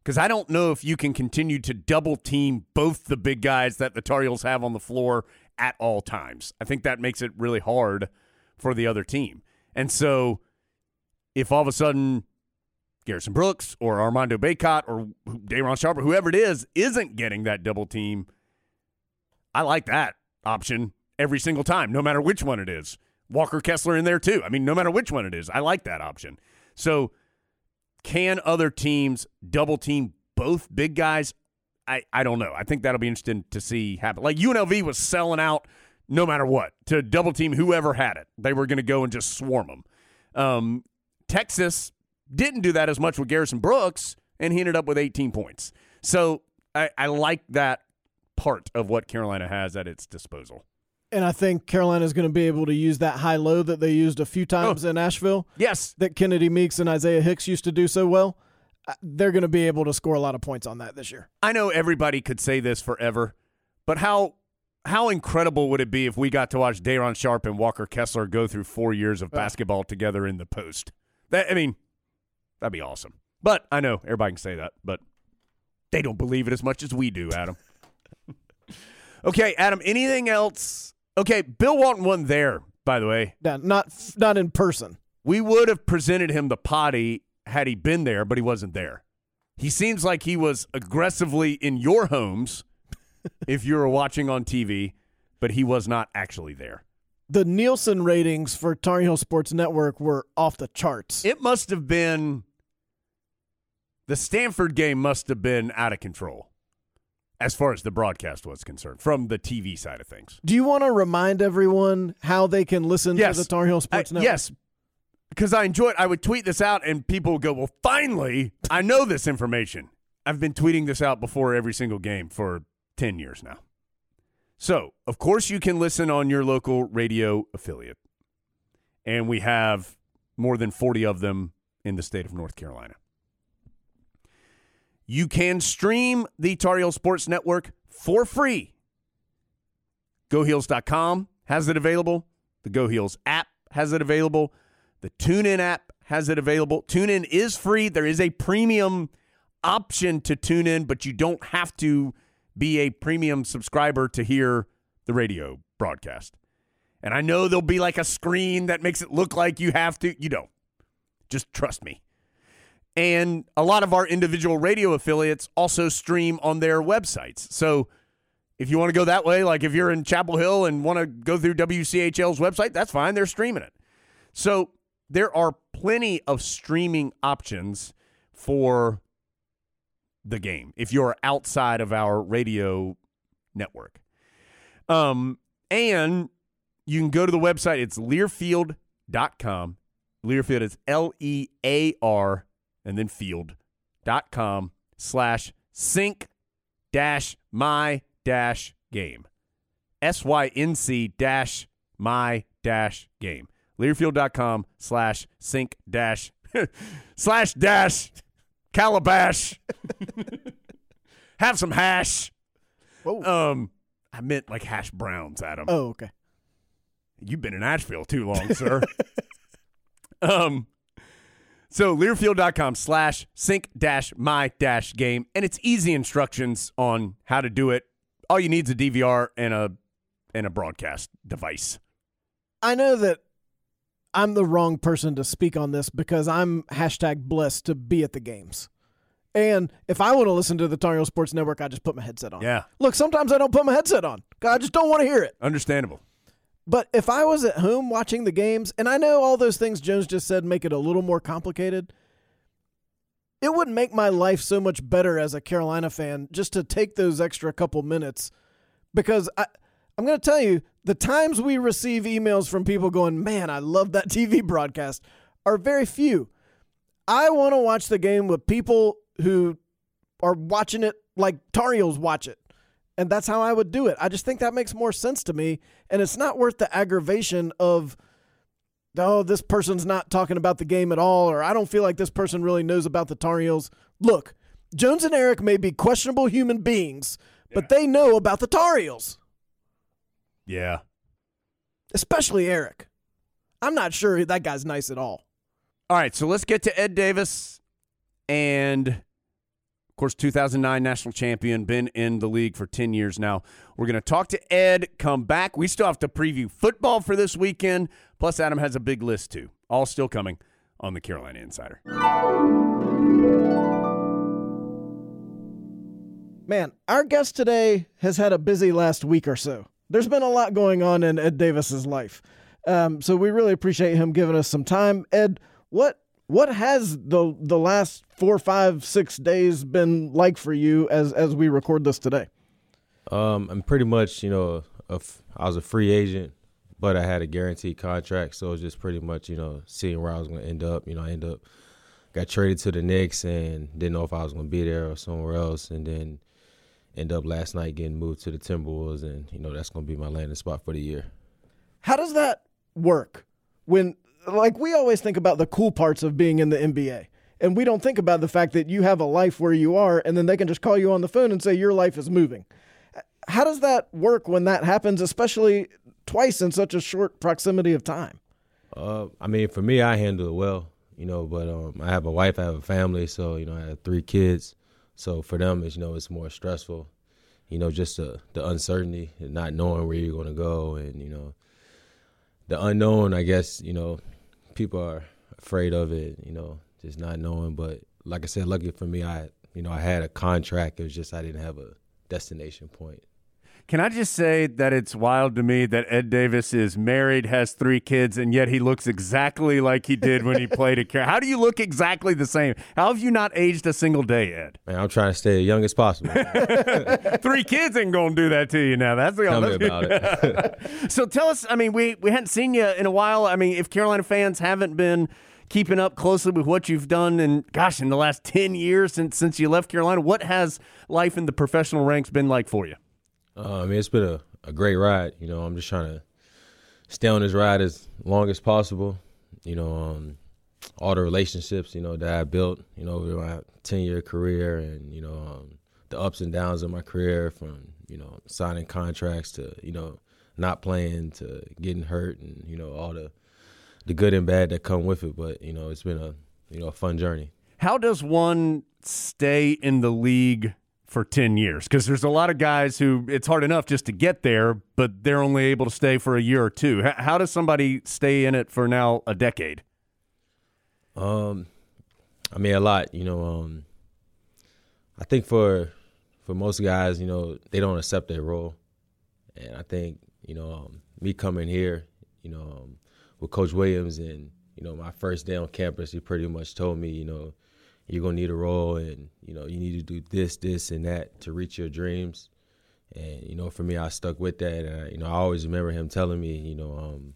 because I don't know if you can continue to double team both the big guys that the Tar Heels have on the floor at all times. I think that makes it really hard for the other team. And so if all of a sudden Garrison Brooks or Armando Bacot or Day'Ron Sharpe or whoever it is isn't getting that double team, I like that option every single time, no matter which one it is. Walker Kessler in there too. I mean, no matter which one it is, I like that option. So, can other teams double team both big guys? I, I don't know. I think that'll be interesting to see happen. Like UNLV was selling out no matter what to double team whoever had it. They were going to go and just swarm them. Um, Texas didn't do that as much with Garrison Brooks, and he ended up with 18 points. So I, I like that part of what Carolina has at its disposal. And I think Carolina is going to be able to use that high low that they used a few times in Asheville. Yes, that Kennedy Meeks and Isaiah Hicks used to do so well. uh, They're going to be able to score a lot of points on that this year. I know everybody could say this forever, but how how incredible would it be if we got to watch Day'Ron Sharpe and Walker Kessler go through four years of basketball together in the post? That I mean, that'd be awesome. But I know everybody can say that, but they don't believe it as much as we do, Adam. okay, Adam. Anything else? Okay, Bill Walton wasn't there, by the way. Yeah, not not in person. We would have presented him the potty had he been there, but he wasn't there. He seems like he was aggressively in your homes if you were watching on TV, but he was not actually there. The Nielsen ratings for Tar Heel Sports Network were off the charts. It must have been the Stanford game must have been out of control as far as the broadcast was concerned from the TV side of things. Do you want to remind everyone how they can listen Yes. to the Tar Heel Sports Uh, Network? yes, because I enjoy it. I would tweet this out, and people would go, "Well, finally, I know this information." I've been tweeting this out before every single game for ten years now. So, of course, you can listen on your local radio affiliate, and we have more than forty of them in the state of North Carolina. You can stream the Tar Heel Sports Network for free. GoHeels.com has it available. The Go Heels app has it available. The TuneIn app has it available. TuneIn is free. There is a premium option to tune in, but you don't have to be a premium subscriber to hear the radio broadcast. And I know there'll be like a screen that makes it look like you have to. You don't. Just trust me. And a lot of our individual radio affiliates also stream on their websites. So if you want to go that way, like if you're in Chapel Hill and want to go through WCHL's website, that's fine. They're streaming it. So there are plenty of streaming options for the game if you're outside of our radio network. Um, and you can go to the website. It's learfield.com. Learfield is L E A R and then field.com slash sync dash my dash game. S Y N C dash my dash game. Learfield.com slash sync dash slash dash calabash. Have some hash. Whoa. Um, I meant like hash browns, Adam. oh, okay. You've been in Asheville too long, sir. um, so learfield.com slash sync dash my dash game. And it's easy instructions on how to do it. All you need is a DVR and a and a broadcast device. I know that I'm the wrong person to speak on this because I'm hashtag blessed to be at the games. And if I want to listen to the Tar Heel Sports Network, I just put my headset on. Yeah. Look, sometimes I don't put my headset on. I just don't want to hear it. Understandable. But if I was at home watching the games, and I know all those things Jones just said make it a little more complicated, it would make my life so much better as a Carolina fan just to take those extra couple minutes. Because I, I'm going to tell you, the times we receive emails from people going, man, I love that TV broadcast, are very few. I want to watch the game with people who are watching it like Tar Heels watch it. And that's how I would do it. I just think that makes more sense to me. And it's not worth the aggravation of, oh, this person's not talking about the game at all, or I don't feel like this person really knows about the Tar Heels. Look, Jones and Eric may be questionable human beings, but they know about the Tar Heels, Yeah. especially Eric. I'm not sure that guy's nice at all. All right, so let's get to Ed Davis and of course 2009 national champion, been in the league for 10 years now. We're going to talk to Ed, come back. We still have to preview football for this weekend, plus Adam has a big list too. All still coming on the Carolina Insider. Man, our guest today has had a busy last week or so. There's been a lot going on in Ed Davis's life. Um, so we really appreciate him giving us some time. Ed, what what has the the last four, five, six days been like for you as as we record this today? Um, I'm pretty much, you know, a f- I was a free agent, but I had a guaranteed contract, so it was just pretty much, you know, seeing where I was going to end up. You know, I end up got traded to the Knicks and didn't know if I was going to be there or somewhere else, and then end up last night getting moved to the Timberwolves, and you know that's going to be my landing spot for the year. How does that work when like we always think about the cool parts of being in the NBA and we don't think about the fact that you have a life where you are and then they can just call you on the phone and say your life is moving. How does that work when that happens especially twice in such a short proximity of time? Uh, I mean, for me, I handle it well, you know. But um, I have a wife, I have a family, so you know, I have three kids. So for them, it's you know, it's more stressful, you know, just the the uncertainty and not knowing where you're gonna go, and you know, the unknown. I guess you know, people are afraid of it, you know, just not knowing. But like I said, lucky for me, I you know I had a contract. It was just I didn't have a destination point. Can I just say that it's wild to me that Ed Davis is married, has three kids, and yet he looks exactly like he did when he played at Car. How do you look exactly the same? How have you not aged a single day, Ed? Man, I'm trying to stay as young as possible. Three kids ain't gonna do that to you now. That's the Tell me about it. So tell us. I mean, we we hadn't seen you in a while. I mean, if Carolina fans haven't been keeping up closely with what you've done, and gosh, in the last ten years since since you left Carolina, what has life in the professional ranks been like for you? Uh, I mean, it's been a, a great ride. You know, I'm just trying to stay on this ride as long as possible. You know, um, all the relationships, you know, that I built, you know, over my 10 year career and, you know, um, the ups and downs of my career from, you know, signing contracts to, you know, not playing to getting hurt and, you know, all the, the good and bad that come with it. But, you know, it's been a, you know, a fun journey. How does one stay in the league for 10 years? Because there's a lot of guys who it's hard enough just to get there, but they're only able to stay for a year or two. H- How does somebody stay in it for now a decade? Um, I mean a lot. You know, um, I think for for most guys, you know, they don't accept their role, and I think you know um, me coming here, you know, um, with Coach Williams and you know my first day on campus, he pretty much told me, you know, you're gonna need a role, and you know you need to do this, this, and that to reach your dreams. And you know, for me, I stuck with that. And I, you know, I always remember him telling me, you know, um,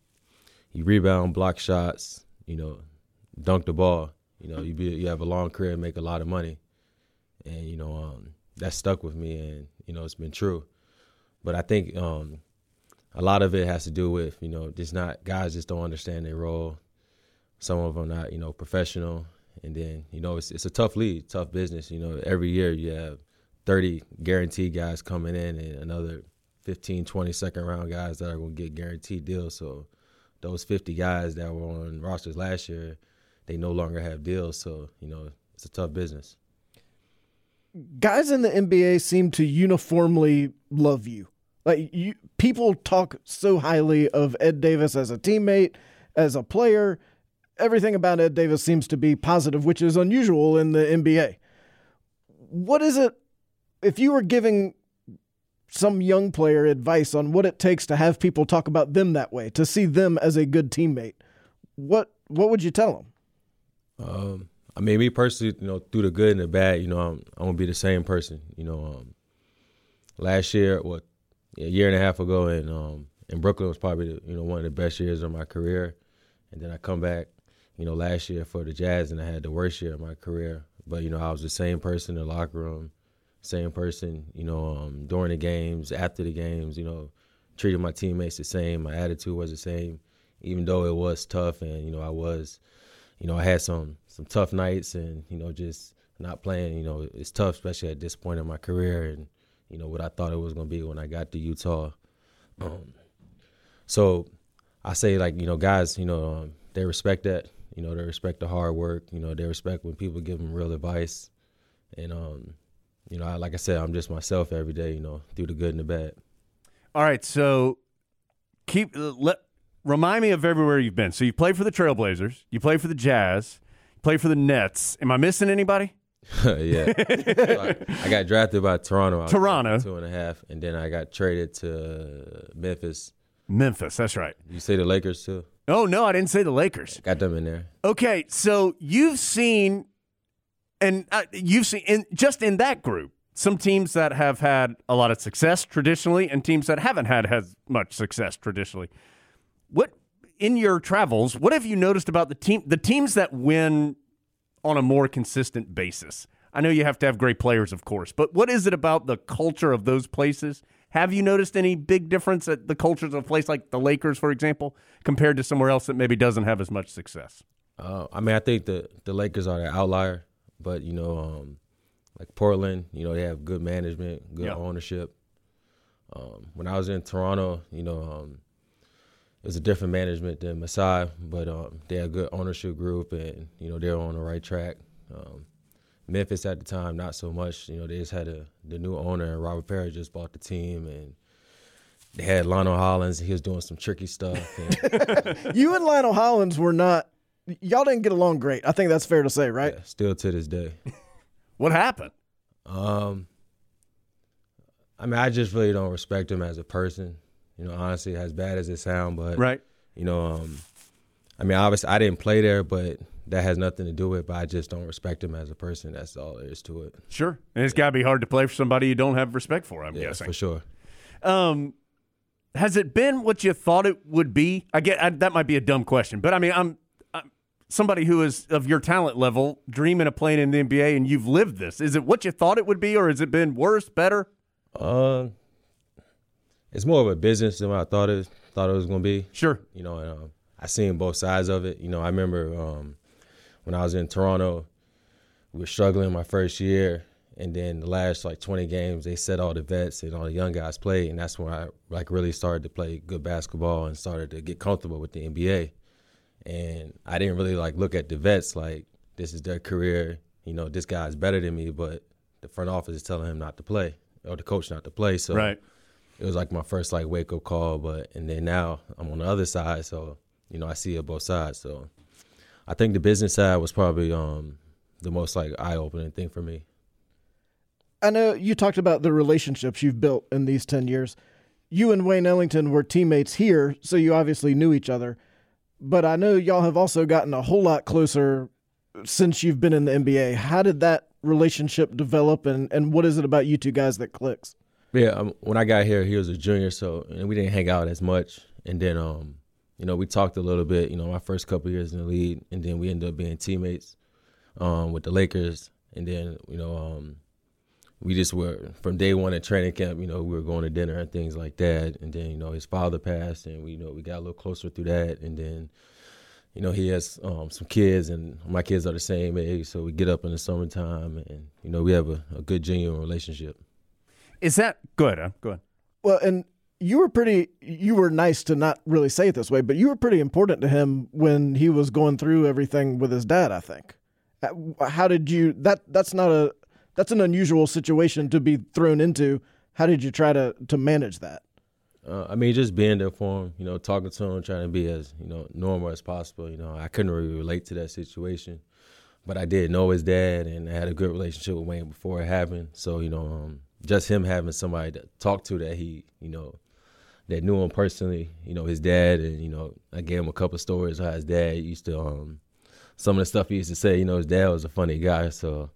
you rebound, block shots, you know, dunk the ball. You know, you be you have a long career and make a lot of money, and you know um, that stuck with me, and you know it's been true. But I think um, a lot of it has to do with you know just not guys just don't understand their role. Some of them not you know professional, and then you know it's it's a tough league, tough business. You know every year you have 30 guaranteed guys coming in, and another 15, 20 second round guys that are going to get guaranteed deals. So those 50 guys that were on rosters last year, they no longer have deals. So, you know, it's a tough business. guys in the NBA seem to uniformly love you. Like you, people talk so highly of Ed Davis as a teammate, as a player. Everything about Ed Davis seems to be positive, which is unusual in the NBA. What is it if you were giving some young player advice on what it takes to have people talk about them that way, to see them as a good teammate? What what would you tell them? Um, I mean, me personally, you know, through the good and the bad, you know, I'm, I'm gonna be the same person. You know, um, last year, what, a year and a half ago, in um, in Brooklyn was probably you know one of the best years of my career, and then I come back, you know, last year for the Jazz, and I had the worst year of my career. But you know, I was the same person in the locker room, same person, you know, um, during the games, after the games, you know, treated my teammates the same. My attitude was the same, even though it was tough, and you know, I was you know, I had some some tough nights and, you know, just not playing, you know, it's tough, especially at this point in my career and, you know, what I thought it was gonna be when I got to Utah. Um, so I say like, you know, guys, you know, um, they respect that. You know, they respect the hard work, you know, they respect when people give them real advice. And um, you know, I, like I said, I'm just myself every day, you know, through the good and the bad. All right, so keep let remind me of everywhere you've been. So you played for the Trailblazers, you played for the Jazz, you played for the Nets. Am I missing anybody? yeah. So I, I got drafted by Toronto. Toronto. two and a half, and then I got traded to Memphis. Memphis, that's right. You say the Lakers too? Oh no, I didn't say the Lakers. Got them in there. Okay, so you've seen, and uh, you've seen in just in that group some teams that have had a lot of success traditionally, and teams that haven't had as much success traditionally. What in your travels? What have you noticed about the team? The teams that win on a more consistent basis. I know you have to have great players, of course, but what is it about the culture of those places? Have you noticed any big difference at the cultures of a place like the Lakers, for example, compared to somewhere else that maybe doesn't have as much success? Uh, I mean, I think the the Lakers are the outlier, but you know, um, like Portland, you know, they have good management, good Yeah. ownership. Um, when I was in Toronto, you know, um, it was a different management than Masai, but um, they had a good ownership group, and you know, they're on the right track. Um, Memphis at the time, not so much. You know, they just had a, the new owner, Robert Pera just bought the team, and they had Lionel Hollins. He was doing some tricky stuff. And, You and Lionel Hollins were not. Y'all didn't get along great. I think that's fair to say, right? yeah, still to this day. What happened? Um, I mean, I just really don't respect him as a person. You know, honestly, as bad as it sounds, but Right. you know, um, I mean, obviously, I didn't play there, but that has nothing to do with. it, But I just don't respect him as a person. That's all there is to it. Sure. And it's got to be hard to play for somebody you don't have respect for, I'm Yeah, guessing. for sure. Um, has it been what you thought it would be? I get I, that might be a dumb question, but I mean, I'm, I'm somebody who is of your talent level, dreaming of playing in the NBA, and you've lived this. Is it what you thought it would be, or has it been worse, better? Uh, it's more of a business than what I thought it thought it was gonna be. Sure. You know, and, um, I seen both sides of it. You know, I remember um, when I was in Toronto, we were struggling my first year, and then the last like 20 games, they set all the vets and all the young guys played, and that's when I like really started to play good basketball and started to get comfortable with the NBA. And I didn't really like look at the vets like this is their career. You know, this guy's better than me, but the front office is telling him not to play or the coach not to play. So Right. it was like my first like wake up call. But and then now I'm on the other side, so you know I see it both sides. So I think the business side was probably um the most like eye opening thing for me. I know you talked about the relationships you've built in these 10 years. You and Wayne Ellington were teammates here, so you obviously knew each other. But I know y'all have also gotten a whole lot closer since you've been in the NBA. How did that relationship develop, and, and what is it about you two guys that clicks? Yeah, um, when I got here, he was a junior, so and we didn't hang out as much. And then, um, you know, we talked a little bit. You know, my first couple years in the league, and then we ended up being teammates um, with the Lakers. And then, you know, um, we just were from day one at training camp. You know, we were going to dinner and things like that. And then, you know, his father passed, and we, you know, we got a little closer through that. And then, you know, he has um, some kids, and my kids are the same age, so we get up in the summertime, and you know, we have a, a good, genuine relationship. Is that good? Huh? Go ahead. Well, and you were pretty, you were nice to not really say it this way, but you were pretty important to him when he was going through everything with his dad, I think. Uh, How did you, that, that's not a, that's an unusual situation to be thrown into. How did you try to, to manage that? Uh, I mean, just being there for him, you know, talking to him, trying to be as you know normal as possible. You know, I couldn't really relate to that situation, but I did know his dad, and I had a good relationship with Wayne before it happened. So you know, um, just him having somebody to talk to that he, you know, that knew him personally, you know, his dad, and you know, I gave him a couple stories how his dad used to, um, some of the stuff he used to say. You know, his dad was a funny guy, so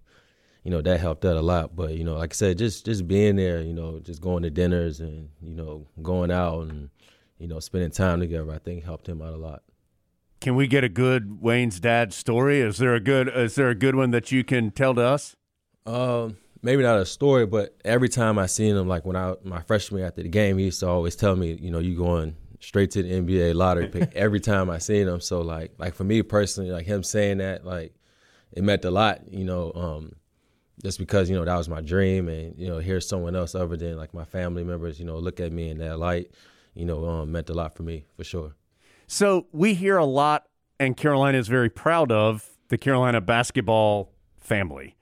you know that helped out a lot. But you know, like I said, just just being there, you know, just going to dinners and you know going out and you know spending time together, I think helped him out a lot. Can we get a good Wayne's dad story? Is there a good is there a good one that you can tell to us? Um, maybe not a story, but every time I seen him, like when I my freshman after the game, he used to always tell me, you know, you going straight to the NBA lottery pick every time I seen him. So like like for me personally, like him saying that, like it meant a lot, you know. Um, just because you know that was my dream, and you know, hear someone else other than like my family members, you know, look at me in that light, you know, um, meant a lot for me for sure. So we hear a lot, and Carolina is very proud of the Carolina basketball family.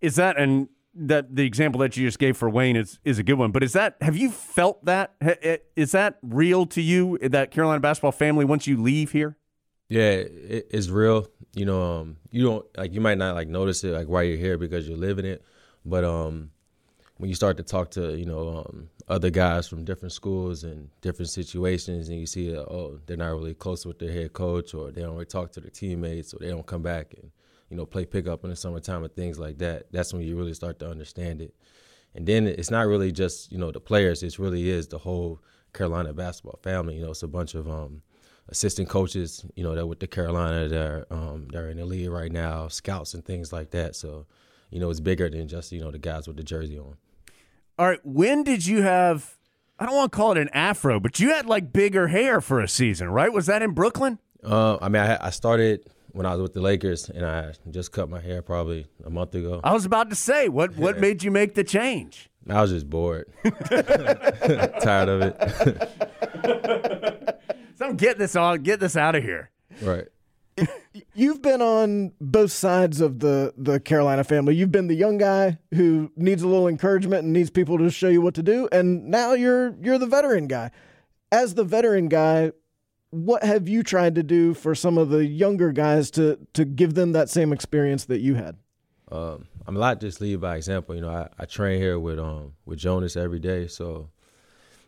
Is that and that the example that you just gave for Wayne is is a good one? But is that have you felt that Ha- eh, is that real to you that Carolina basketball family once you leave here? Yeah, it, it's real. You know, um, you don't like you might not like notice it like while you're here because you're living it, but um, when you start to talk to you know um, other guys from different schools and different situations, and you see uh, oh they're not really close with their head coach, or they don't really talk to their teammates, or they don't come back and you know play pickup in the summertime and things like that. That's when you really start to understand it. And then it's not really just you know the players; it really is the whole Carolina basketball family. You know, it's a bunch of um, assistant coaches, you know, that with the Carolina, that are, um, they're in the league right now, scouts and things like that. So, you know, it's bigger than just you know the guys with the jersey on. All right, when did you have? I don't want to call it an afro, but you had like bigger hair for a season, right? Was that in Brooklyn? Uh, I mean, I, I started when I was with the Lakers, and I just cut my hair probably a month ago. I was about to say, what what made you make the change? I was just bored, tired of it. So I'm get this on, get this out of here. right. You've been on both sides of the the Carolina family. You've been the young guy who needs a little encouragement and needs people to show you what to do, and now you're you're the veteran guy. As the veteran guy, what have you tried to do for some of the younger guys to to give them that same experience that you had? Um, I'm a lot just lead by example. You know, I, I train here with um with Jonas every day, so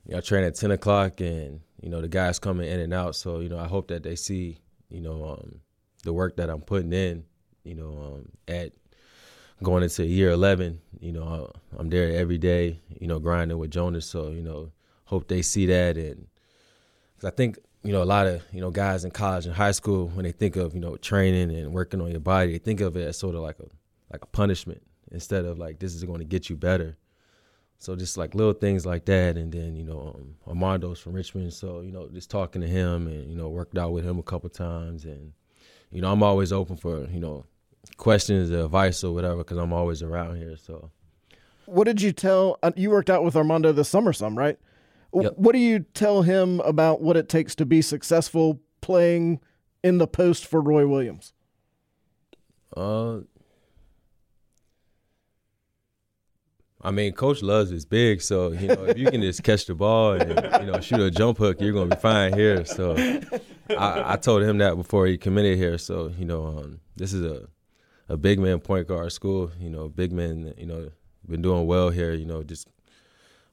you know, I train at ten o'clock, and you know the guys coming in and out. So you know, I hope that they see you know um, the work that I'm putting in. You know, um, at going into year eleven, you know, I'm there every day. You know, grinding with Jonas. So you know, hope they see that, and I think you know a lot of you know guys in college and high school when they think of you know training and working on your body, they think of it as sort of like a like a punishment instead of like this is going to get you better. So just like little things like that, and then you know um, Armando's from Richmond, so you know just talking to him and you know worked out with him a couple times, and you know I'm always open for you know questions, or advice, or whatever, because I'm always around here. So What did you tell? Uh, you worked out with Armando this summer, some right? Yep. What do you tell him about what it takes to be successful playing in the post for Roy Williams? Uh, I mean, Coach loves is big, so you know if you can just catch the ball and you know shoot a jump hook, you're gonna be fine here. So I, I told him that before he committed here. So you know, um, this is a a big man point guard school. You know, big men, you know, been doing well here. You know, just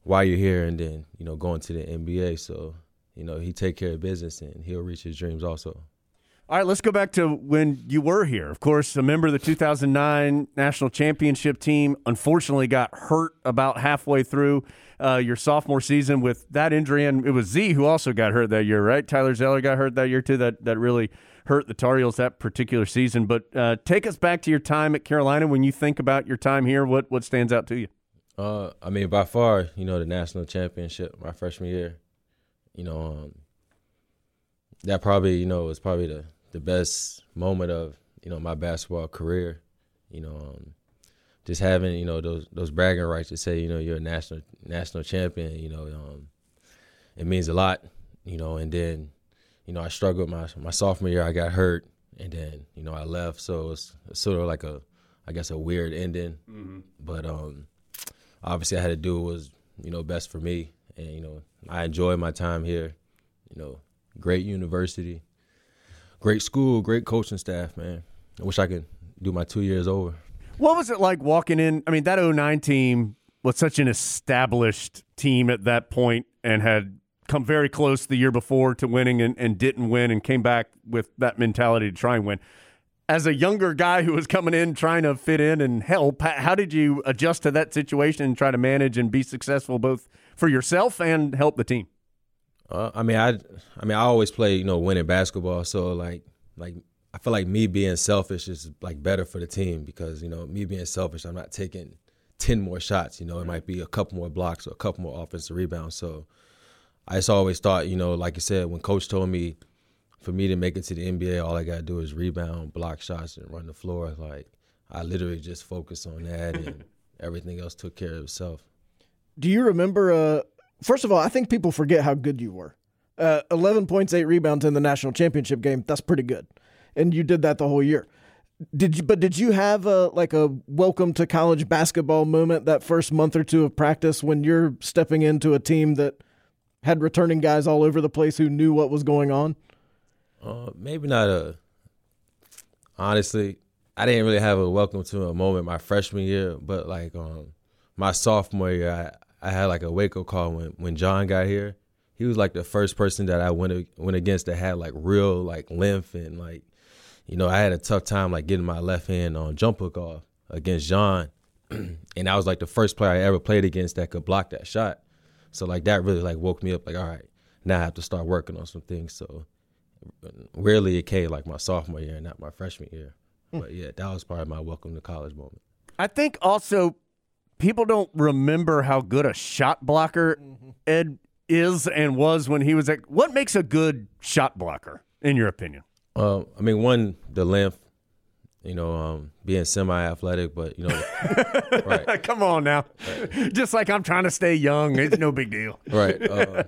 while you're here, and then you know going to the NBA. So you know he take care of business and he'll reach his dreams also. All right, let's go back to when you were here. Of course, a member of the 2009 national championship team unfortunately got hurt about halfway through uh, your sophomore season with that injury, and it was Z who also got hurt that year, right? Tyler Zeller got hurt that year too. That that really hurt the Tar Heels that particular season. But uh, take us back to your time at Carolina. When you think about your time here, what what stands out to you? Uh, I mean, by far, you know, the national championship my freshman year, you know, um, that probably, you know, was probably the, the best moment of, you know, my basketball career. You know, um, just having, you know, those those bragging rights to say, you know, you're a national national champion, you know, um, it means a lot, you know, and then, you know, I struggled my my sophomore year, I got hurt, and then, you know, I left, so it was sort of like a, I guess, a weird ending, but um obviously I had to do what was you know best for me, and you know I enjoyed my time here. You know, great university, great school, great coaching staff. Man, I wish I could do my two years over. What was it like walking in? I mean, that 09 team was such an established team at that point and had come very close the year before to winning and, and didn't win and came back with that mentality to try and win. As a younger guy who was coming in trying to fit in and help, how did you adjust to that situation and try to manage and be successful both for yourself and help the team? Uh, I mean, I, I mean, I always play, you know, winning basketball. So like, like I feel like me being selfish is like better for the team because you know me being selfish, I'm not taking ten more shots. You know, it might be a couple more blocks or a couple more offensive rebounds. So I just always thought, you know, like you said, when coach told me for me to make it to the NBA, all I gotta do is rebound, block shots, and run the floor. Like I literally just focused on that, and everything else took care of itself. Do you remember? Uh, first of all, I think people forget how good you were. Uh, Eleven points, eight rebounds in the national championship game. That's pretty good, and you did that the whole year. Did you? But did you have a like a welcome to college basketball moment that first month or two of practice when you're stepping into a team that had returning guys all over the place who knew what was going on? Uh, maybe not a. Honestly, I didn't really have a welcome to a moment my freshman year, but like um, my sophomore year, I, I had like a wake up call when when John got here. He was like the first person that I went went against that had like real like length and like, you know, I had a tough time like getting my left hand on jump hook off against John, and I was like the first player I ever played against that could block that shot. So like that really like woke me up. Like all right, now I have to start working on some things. So rarely it came like my sophomore year, and not my freshman year. But yeah, that was probably my welcome to college moment. I think also people don't remember how good a shot blocker Ed is and was when he was at. What makes a good shot blocker, in your opinion? Um, I mean, one the length, you know, um, being semi-athletic, but you know, right, Come on now. Just like I'm trying to stay young, it's no big deal. right. Uh,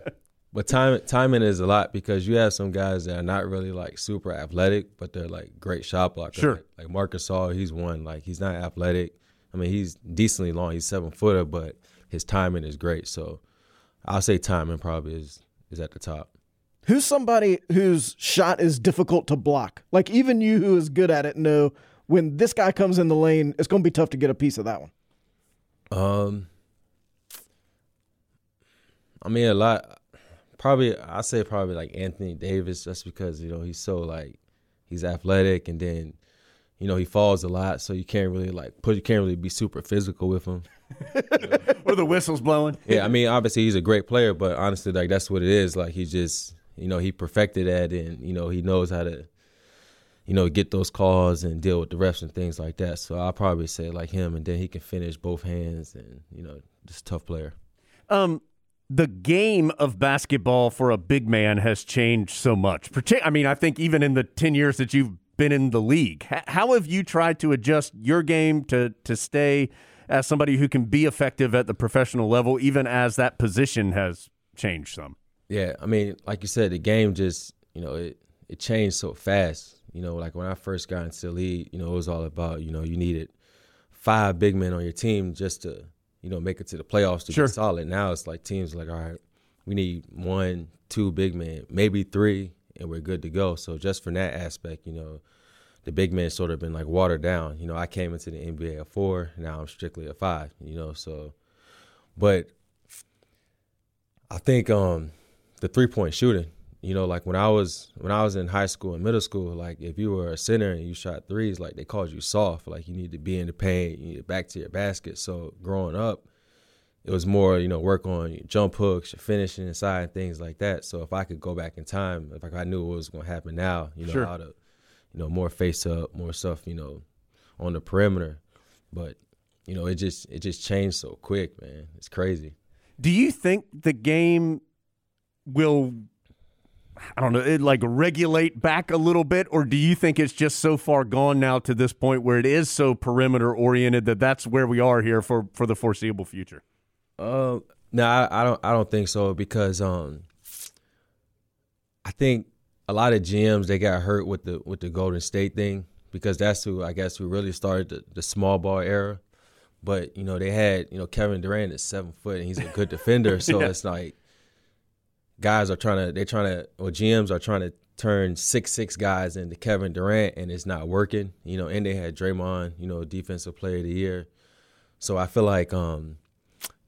but time timing is a lot because you have some guys that are not really like super athletic, but they're like great shot blockers. Sure. Like, like Marc Gasol, he's one. Like he's not athletic. I mean, he's decently long. He's seven footer, but his timing is great. So I'll say timing probably is is at the top. Who's somebody whose shot is difficult to block? Like even you who is good at it know when this guy comes in the lane, it's going to be tough to get a piece of that one. Um, I mean, a lot. Probably, I say probably like Anthony Davis, just because you know he's so like he's athletic, and then you know he falls a lot, so you can't really like put you can't really be super physical with him. or the whistle's blowing. Yeah, I mean, obviously he's a great player, but honestly, like that's what it is. Like he just, you know, he perfected that, and you know he knows how to, you know, get those calls and deal with the refs and things like that. So I'll probably say like him, and then he can finish both hands, and you know, just tough player. Um, the game of basketball for a big man has changed so much. I mean, I think even in the ten years that you've been in the league, how have you tried to adjust your game to to stay as somebody who can be effective at the professional level, even as that position has changed some? Yeah, I mean, like you said, the game just, you know, it it changed so fast. You know, like when I first got into the league, you know, it was all about, you know, you needed five big men on your team just to, you know, make it to the playoffs to Sure. be solid. Now it's like teams like, all right, we need one, two big men, maybe three, and we're good to go. So just from that aspect, you know, the big men sort of been like watered down. You know, I came into the NBA at four, now I'm strictly a five, you know, so but I think um the three point shooting, you know, like when I was when I was in high school and middle school, like if you were a center and you shot threes, like they called you soft, like you need to be in the paint, you need to back to your basket. So growing up, it was more, you know, work on your jump hooks, your finishing inside, and things like that. So if I could go back in time, if I knew what was going to happen now, you know, Sure. how to, you know, more face up, more stuff, you know, on the perimeter. But you know, it just it just changed so quick, man. It's crazy. Do you think the game will, I don't know, it like regulate back a little bit, or do you think it's just so far gone now to this point where it is so perimeter oriented that that's where we are here for for the foreseeable future? Um, no, I, I don't. I don't think so because um, I think a lot of GMs they got hurt with the with the Golden State thing because that's who I guess who really started the, the small ball era. But you know they had you know Kevin Durant is seven foot and he's a good defender, so Yeah. it's like guys are trying to they're trying to or GMs are trying to turn six six guys into Kevin Durant and it's not working. You know, and they had Draymond, you know, defensive player of the year. So I feel like um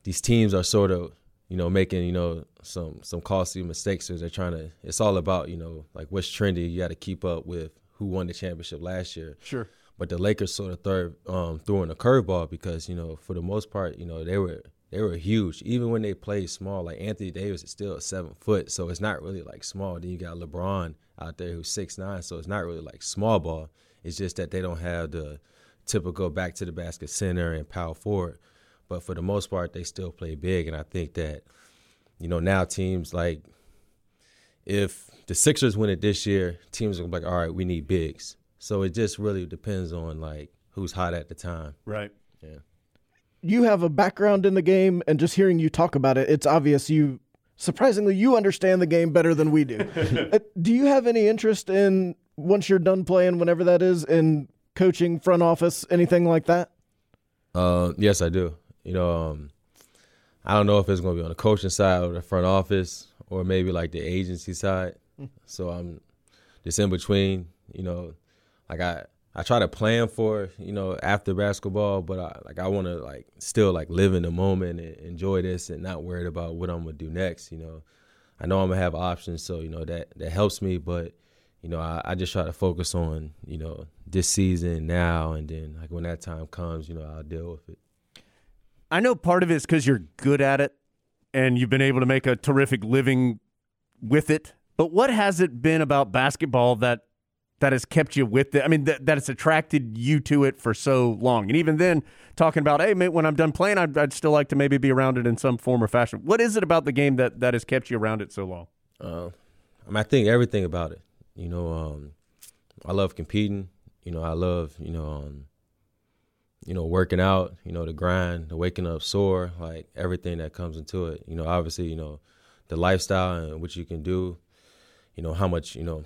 these teams are sort of you know making you know some some costly mistakes because they're trying to it's all about you know like what's trendy you got to keep up with who won the championship last year Sure. but the Lakers sort of third um, threw in a curveball because you know for the most part you know they were they were huge even when they played small like Anthony Davis is still seven foot so it's not really like small then you got LeBron out there who's six nine so it's not really like small ball it's just that they don't have the typical back to the basket center and power forward but for the most part they still play big and I think that you know now teams like if the Sixers win it this year, teams are gonna be like, all right, we need bigs. So it just really depends on like who's hot at the time. Right. You have a background in the game, and just hearing you talk about it, it's obvious you surprisingly you understand the game better than we do. Uh, do you have any interest in once you're done playing, whenever that is, in coaching, front office, anything like that? Uh, yes, I do. You know, um, I don't know if it's gonna be on the coaching side or the front office or maybe like the agency side. So I'm just in between. You know, like I I try to plan for you know after basketball, but I like I want to like still like live in the moment and enjoy this and not worried about what I'm gonna do next. You know, I know I'm gonna have options, so you know that that helps me, but. You know, I, I just try to focus on, you know, this season now and then like when that time comes, you know, I'll deal with it. I know part of it is because you're good at it and you've been able to make a terrific living with it. But what has it been about basketball that that has kept you with it? I mean, that, that has attracted you to it for so long. And even then, talking about, hey, mate, when I'm done playing, I'd, I'd still like to maybe be around it in some form or fashion. What is it about the game that, that has kept you around it so long? Uh, I mean, I think everything about it. You know, um, I love competing. You know, I love you know, um, you know, working out. You know, the grind, the waking up sore, like everything that comes into it. You know, obviously, you know, the lifestyle and what you can do. You know, how much you know,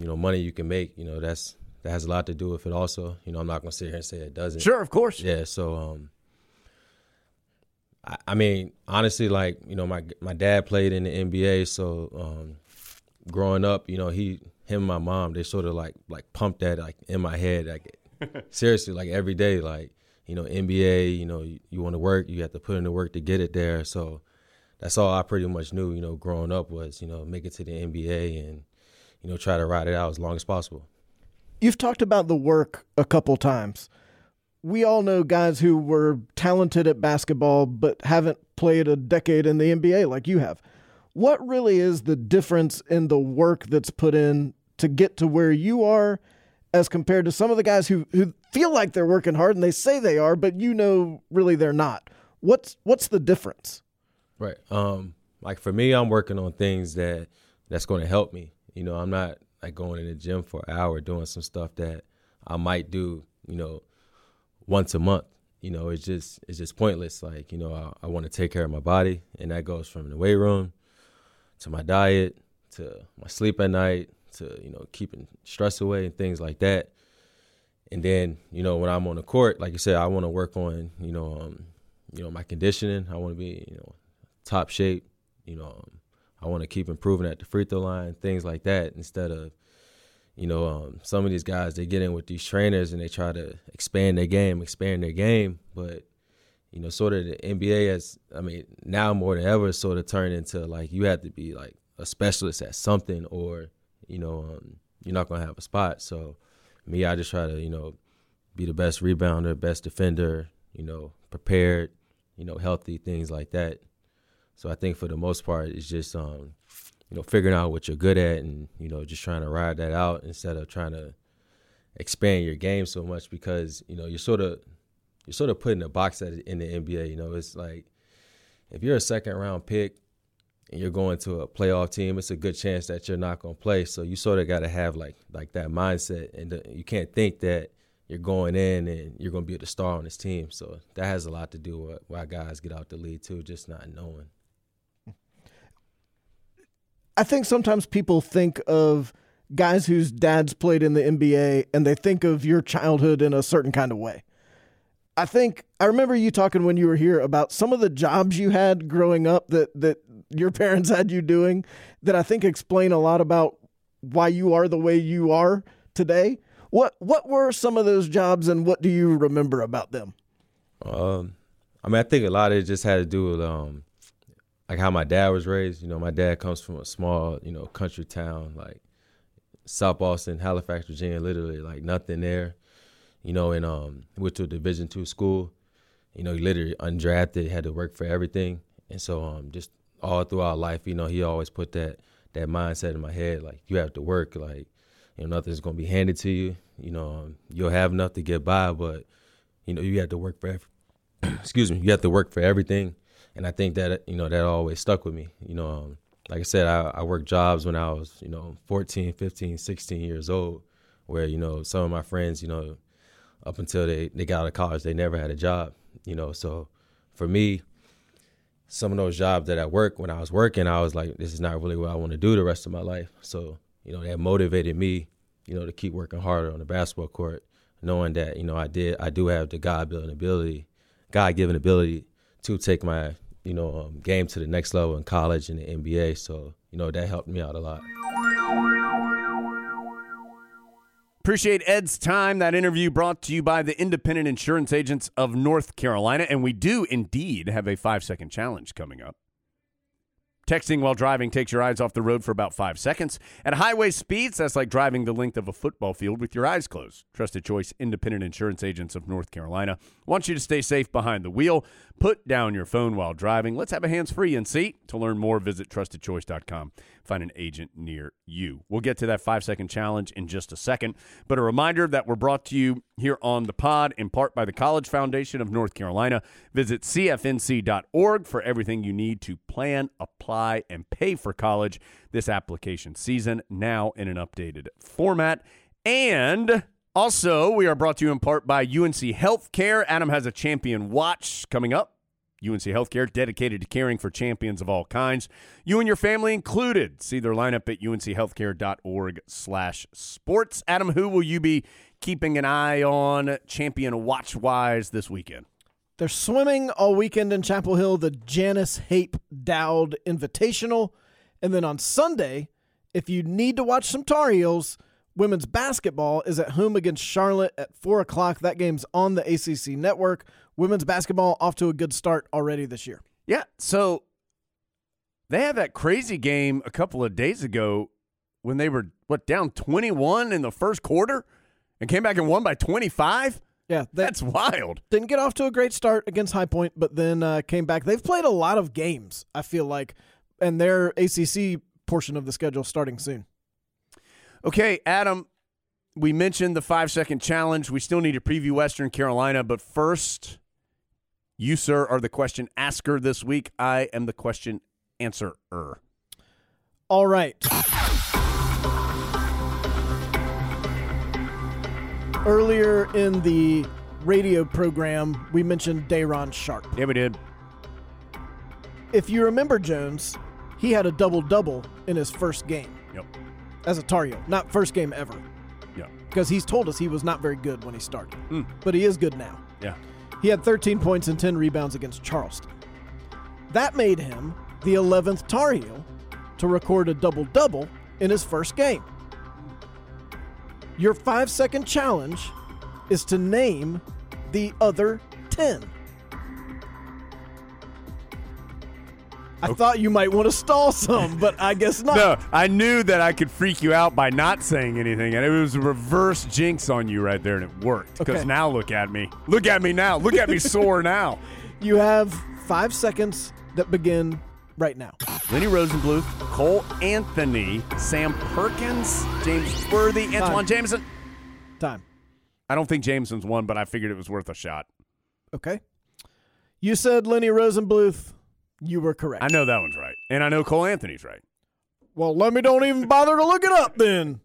you know, money you can make. You know, that's that has a lot to do with it. Also, you know, I'm not gonna sit here and say it doesn't. Sure, of course. Yeah. So, um, I, I mean, honestly, like you know, my my dad played in the NBA, so um, growing up, you know, he, him, and my mom, they sort of like like pumped that like in my head, like seriously, like every day, like you know, NBA, you know, you, you want to work, you have to put in the work to get it there. So that's all I pretty much knew, you know, growing up was, you know, make it to the NBA and, you know, try to ride it out as long as possible. You've talked about the work a couple times. We all know guys who were talented at basketball but haven't played a decade in the NBA like you have. What really is the difference in the work that's put in to get to where you are as compared to some of the guys who, who feel like they're working hard and they say they are, but you know really they're not? What's what's the difference? Right. Um, like for me, I'm working on things that that's going to help me. You know, I'm not like going in the gym for an hour doing some stuff that I might do, you know, once a month. You know, it's just it's just pointless. Like, you know, I, I want to take care of my body, and that goes from the weight room to my diet to my sleep at night to you know keeping stress away and things like that. And then you know when I'm on the court, like you said, I want to work on you know um, you know my conditioning. I want to be you know top shape. You know um, I want to keep improving at the free throw line, things like that. Instead of you know um, some of these guys they get in with these trainers and they try to expand their game, expand their game, but you know, sort of the NBA has, I mean, now more than ever, sort of turned into like you have to be like a specialist at something, or you know, um, you're not gonna have a spot. So, me, I just try to, you know, be the best rebounder, best defender, you know, prepared, you know, healthy, things like that. So I think for the most part, it's just, um, you know, figuring out what you're good at, and you know, just trying to ride that out instead of trying to expand your game so much because you know you're sort of you're sort of put in a box at, in the NBA. You know, it's like if you're a second round pick and you're going to a playoff team, it's a good chance that you're not going to play. So you sort of got to have like like that mindset, and the, you can't think that you're going in and you're going to be the star on this team. So that has a lot to do with why guys get out the lead too, just not knowing. I think sometimes people think of guys whose dads played in the NBA and they think of your childhood in a certain kind of way. I think I remember you talking when you were here about some of the jobs you had growing up that that your parents had you doing that I think explain a lot about why you are the way you are today. What what were some of those jobs and what do you remember about them? Um, I mean, I think a lot of it just had to do with um, like how my dad was raised. You know, my dad comes from a small, you know, country town like South Boston, Halifax, Virginia, literally like nothing there. You know, and um, went to a Division two school. You know, he literally undrafted, had to work for everything, and so um, just all throughout life, you know, he always put that that mindset in my head, like you have to work, like you know, nothing's gonna be handed to you. You know, um, you'll have enough to get by, but you know, you have to work for. Every, excuse me, you have to work for everything, and I think that you know that always stuck with me. You know, um, like I said, I, I worked jobs when I was you know 14, 15, 16 years old, where you know some of my friends, you know, up until they they got out of college, they never had a job. You know, so for me, some of those jobs that I worked when I was working, I was like, this is not really what I want to do the rest of my life. So, you know, that motivated me, you know, to keep working harder on the basketball court, knowing that, you know, I did, I do have the God given ability, God given ability to take my, you know, um, game to the next level in college and the NBA. So, you know, that helped me out a lot. Appreciate Ed's time. That interview brought to you by the Independent Insurance Agents of North Carolina. And we do indeed have a five second challenge coming up. Texting while driving takes your eyes off the road for about five seconds. At highway speeds, that's like driving the length of a football field with your eyes closed. Trusted Choice Independent Insurance Agents of North Carolina want you to stay safe behind the wheel. Put down your phone while driving. Let's have a hands free in seat. To learn more, visit trustedchoice.com. Find an agent near you. We'll get to that five second challenge in just a second. But a reminder that we're brought to you here on the pod in part by the College Foundation of North Carolina. Visit cfnc.org for everything you need to plan, apply, and pay for college this application season, now in an updated format. And also, we are brought to you in part by UNC Healthcare. Adam has a champion watch coming up. UNC Healthcare, dedicated to caring for champions of all kinds, you and your family included. See their lineup at unchealthcare.org slash sports. Adam, who will you be keeping an eye on champion watch-wise this weekend? They're swimming all weekend in Chapel Hill, the Janice Hape Dowd Invitational. And then on Sunday, if you need to watch some Tar Heels, Women's basketball is at home against Charlotte at 4 o'clock. That game's on the ACC network. Women's basketball off to a good start already this year. Yeah. So they had that crazy game a couple of days ago when they were what down 21 in the first quarter and came back and won by 25. Yeah, That's wild. didn't get off to a great start against High Point, but then uh, came back. They've played a lot of games, I feel like, and their ACC portion of the schedule starting soon. Okay, Adam, we mentioned the 5-second challenge. We still need to preview Western Carolina, but first you sir are the question asker this week. I am the question answerer. All right. Earlier in the radio program, we mentioned Day'Ron Sharpe. Yeah, we did. If you remember Jones, he had a double double in his first game Yep. as a Tar Heel. Not first game ever, Yeah. because he's told us he was not very good when he started, Mm. but he is good now. Yeah. He had 13 points and 10 rebounds against Charleston. That made him the 11th Tar Heel to record a double double in his first game. Your five second challenge is to name the other 10. I thought you might want to stall some, but I guess not. No, I knew that I could freak you out by not saying anything, and it was a reverse jinx on you right there, and it worked. Because Okay. now look at me. Look at me now. Look at me sore now. You have five seconds that begin right now. Lenny Rosenbluth, Cole Anthony, Sam Perkins, James Worthy, Antawn Jamison. Time. I don't think Jamison's won, but I figured it was worth a shot. Okay. You said Lenny Rosenbluth. You were correct. I know that one's right, and I know Cole Anthony's right. Well, let me don't even bother to look it up then.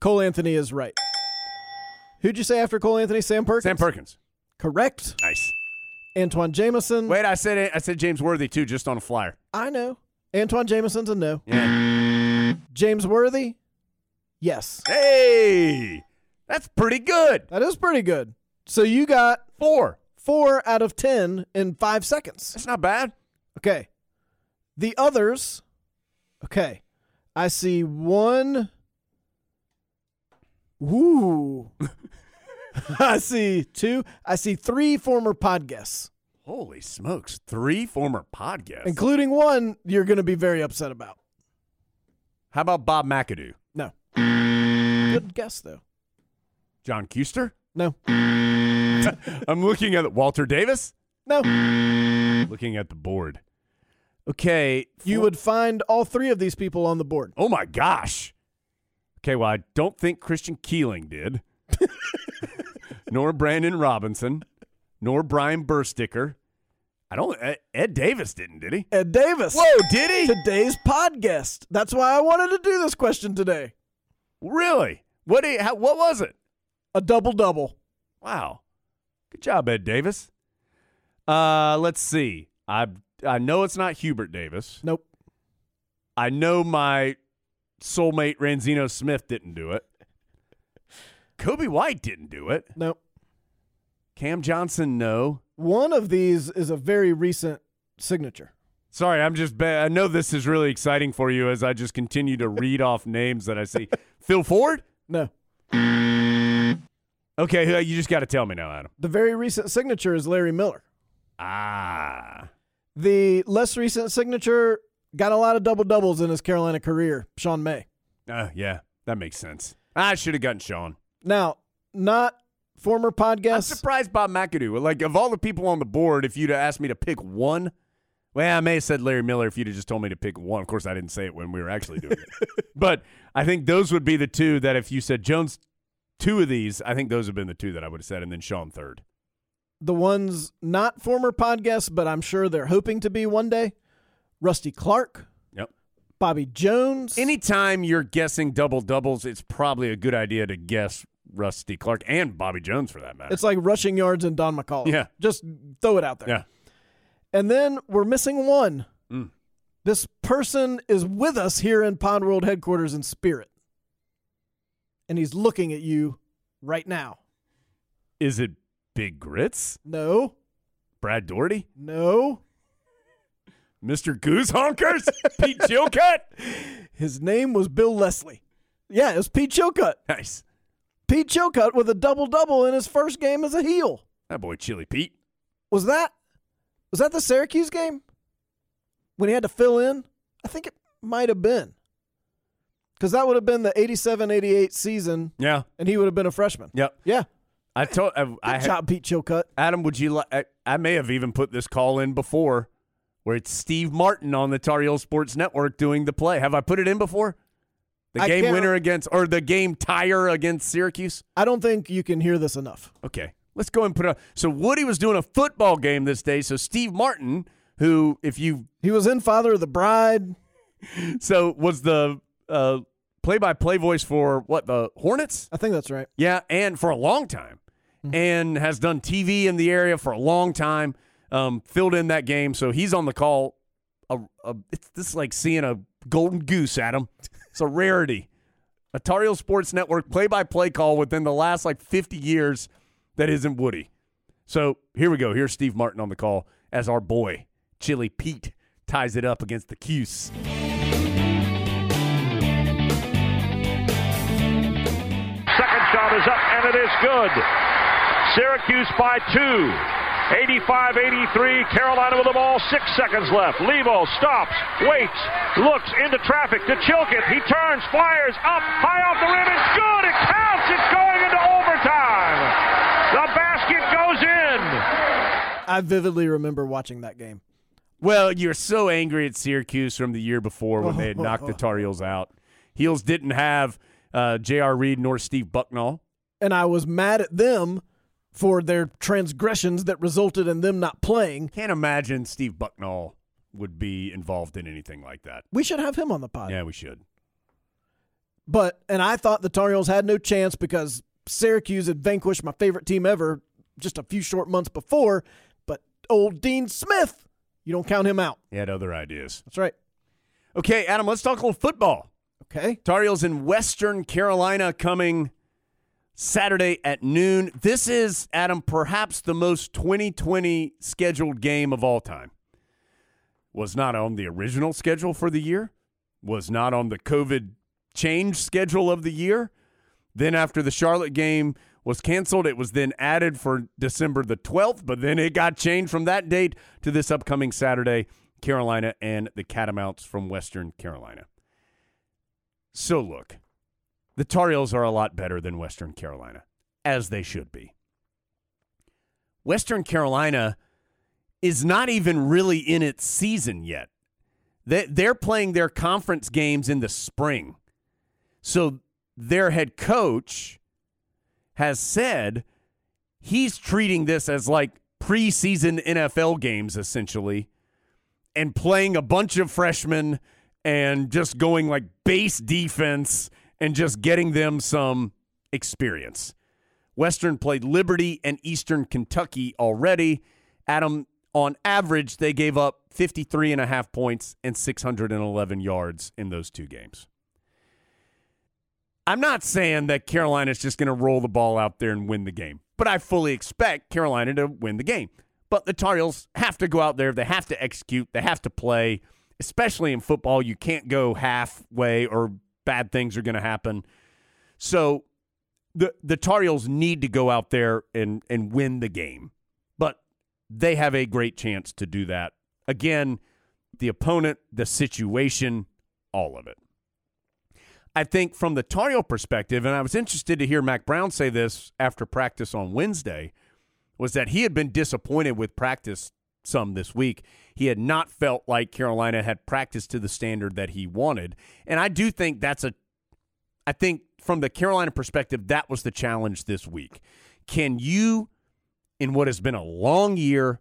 Cole Anthony is right. Who'd you say after Cole Anthony? Sam Perkins? Sam Perkins, Correct. nice. Antawn Jamison. Wait, I said it, I said James Worthy too, just on a flyer. I know. Antawn Jamison's a no. Yeah. James Worthy? Yes. Hey, that's pretty good. That is pretty good. So you got Four. four out of 10 in five seconds. That's not bad. Okay. The others. Okay. I see one. Ooh. I see two. I see three former pod guests, Holy smokes! Three former pod guests. including one you're going to be very upset about. How about Bob McAdoo, No. Good guess, though. John Custer? No. I'm looking at Walter Davis. No. Mm-hmm. Looking at the board. Okay, You four- would find all three of these people on the board. Oh my gosh. Okay, well, I don't think Christian Keeling did, nor Brandon Robinson, nor Brian Bersticker. I don't. Ed- Ed Davis didn't, did he? Ed Davis. Whoa, did he? Today's pod guest. That's why I wanted to do this question today. Really? What? Did, how, what was it? A double double. Wow. Good job, Ed Davis. Uh, let's see. I I know it's not Hubert Davis. Nope. I know my soulmate Ranzino Smith didn't do it. Coby White didn't do it. Nope. Cam Johnson, no. One of these is a very recent signature. Sorry, I'm just. Ba- I know this is really exciting for you as I just continue to read off names that I see. Phil Ford. No. Okay, uh, you just got to tell me now, Adam. The very recent signature is Larry Miller. Ah, The less recent signature got a lot of double doubles in his Carolina career, Sean May. uh, yeah, that makes sense. I should have gotten Sean. Now, not former I'm podcast. surprised Bob McAdoo. Like of all the people on the board, if you'd have asked me to pick one, well, I may have said Larry Miller if you'd have just told me to pick one. Of course, I didn't say it when we were actually doing it. but I think those would be the two that if you said Jones, two of these, I think those have been the two that I would have said, and then Sean third. The ones not former podcasts, but I'm sure they're hoping to be one day. Rusty Clark, Yep. Bobby Jones. Anytime you're guessing double doubles, it's probably a good idea to guess Rusty Clark and Bobby Jones for that matter. it's like rushing yards and Don McCauley. Yeah. Just throw it out there. yeah. And then we're missing one. Mm. This person is with us here in Pond World headquarters in spirit. And he's looking at you right now. Is it Big Grits? No, Brad Daugherty? no. Mr. Goose Honkers? Pete Chilcutt? His name was Bill Leslie. Yeah, it was Pete Chilcutt. Nice. Pete Chilcutt with a double double in his first game as a heel. That boy, Chili Pete. Was that was that the Syracuse game when he had to fill in? I think it might have been because that would have been the 87-88 season, Yeah. and he would have been a freshman. Yep. Yeah, I told I, good I had- job, Pete Chilcutt. Adam, would you like? I, I may have even put this call in before, where it's Steve Martin on the Tar Heel Sports Network doing the play. Have I put it in before? The I game can't- winner against, or the game tire against Syracuse. I don't think you can hear this enough. Okay, let's go and put it. On. So Woody was doing a football game this day. So Steve Martin, who, if you, He was in Father of the Bride. so was the uh, play-by-play voice for what the Hornets. I think that's right. Yeah, and for a long time. And has done TV in the area for a long time. Um, filled in that game, so he's on the call. A, a, it's this is like seeing a golden goose, Adam. It's a rarity. A Tar Heel Sports Network play-by-play call within the last like 50 years that isn't Woody. So here we go. Here's Steve Martin on the call as our boy Chili Pete ties it up against the Cuse. Second shot is up, and it is good. Syracuse by two. 85 83. Carolina with the ball. Six seconds left. Lebo stops, waits, looks into traffic to Chilcutt. He turns, fires up, high off the rim. It's good. It counts. It's going into overtime. The basket goes in. I vividly remember watching that game. Well, you're so angry at Syracuse from the year before when they had knocked the Tar Heels out. Heels didn't have uh, J.R. Reid nor Steve Bucknall. and I was mad at them for their transgressions that resulted in them not playing. Can't imagine Steve Bucknall would be involved in anything like that. We should have him on the pod. Yeah, we should. But and I thought the Tar Heels had no chance because Syracuse had vanquished my favorite team ever just a few short months before. But old Dean Smith, you don't count him out. He had other ideas. That's right. Okay, Adam, let's talk a little football. Okay. Tar Heels in Western Carolina coming Saturday at noon. This is, Adam, perhaps the most 2020 scheduled game of all time. Was not on the original schedule for the year, was not on the COVID change schedule of the year. Then, after the Charlotte game was canceled, it was then added for December the 12th, but then it got changed from that date to this upcoming Saturday, Carolina and the Catamounts from Western Carolina. So, look, the Tar Heels are a lot better than Western Carolina, as they should be. Western Carolina is not even really in its season yet. They, they're playing their conference games in the spring. So, their head coach has said he's treating this as like preseason NFL games, essentially, and playing a bunch of freshmen and just going like base defense and just getting them some experience. Western played Liberty and Eastern Kentucky already. Adam, on average, they gave up 53 and a half points and 611 yards in those two games. I'm not saying that Carolina is just going to roll the ball out there and win the game, but I fully expect Carolina to win the game. But the Tar Heels have to go out there, they have to execute, they have to play, especially in football. You can't go halfway or bad things are going to happen. So the the Tar Heels need to go out there and and win the game. But they have a great chance to do that. Again, the opponent, the situation, all of it. I think from the Tar Heel perspective, and I was interested to hear Mack Brown say this after practice on Wednesday, was that he had been disappointed with practice some this week. He had not felt like Carolina had practiced to the standard that he wanted. And I do think that's a I think from the Carolina perspective, that was the challenge this week. Can you, in what has been a long year,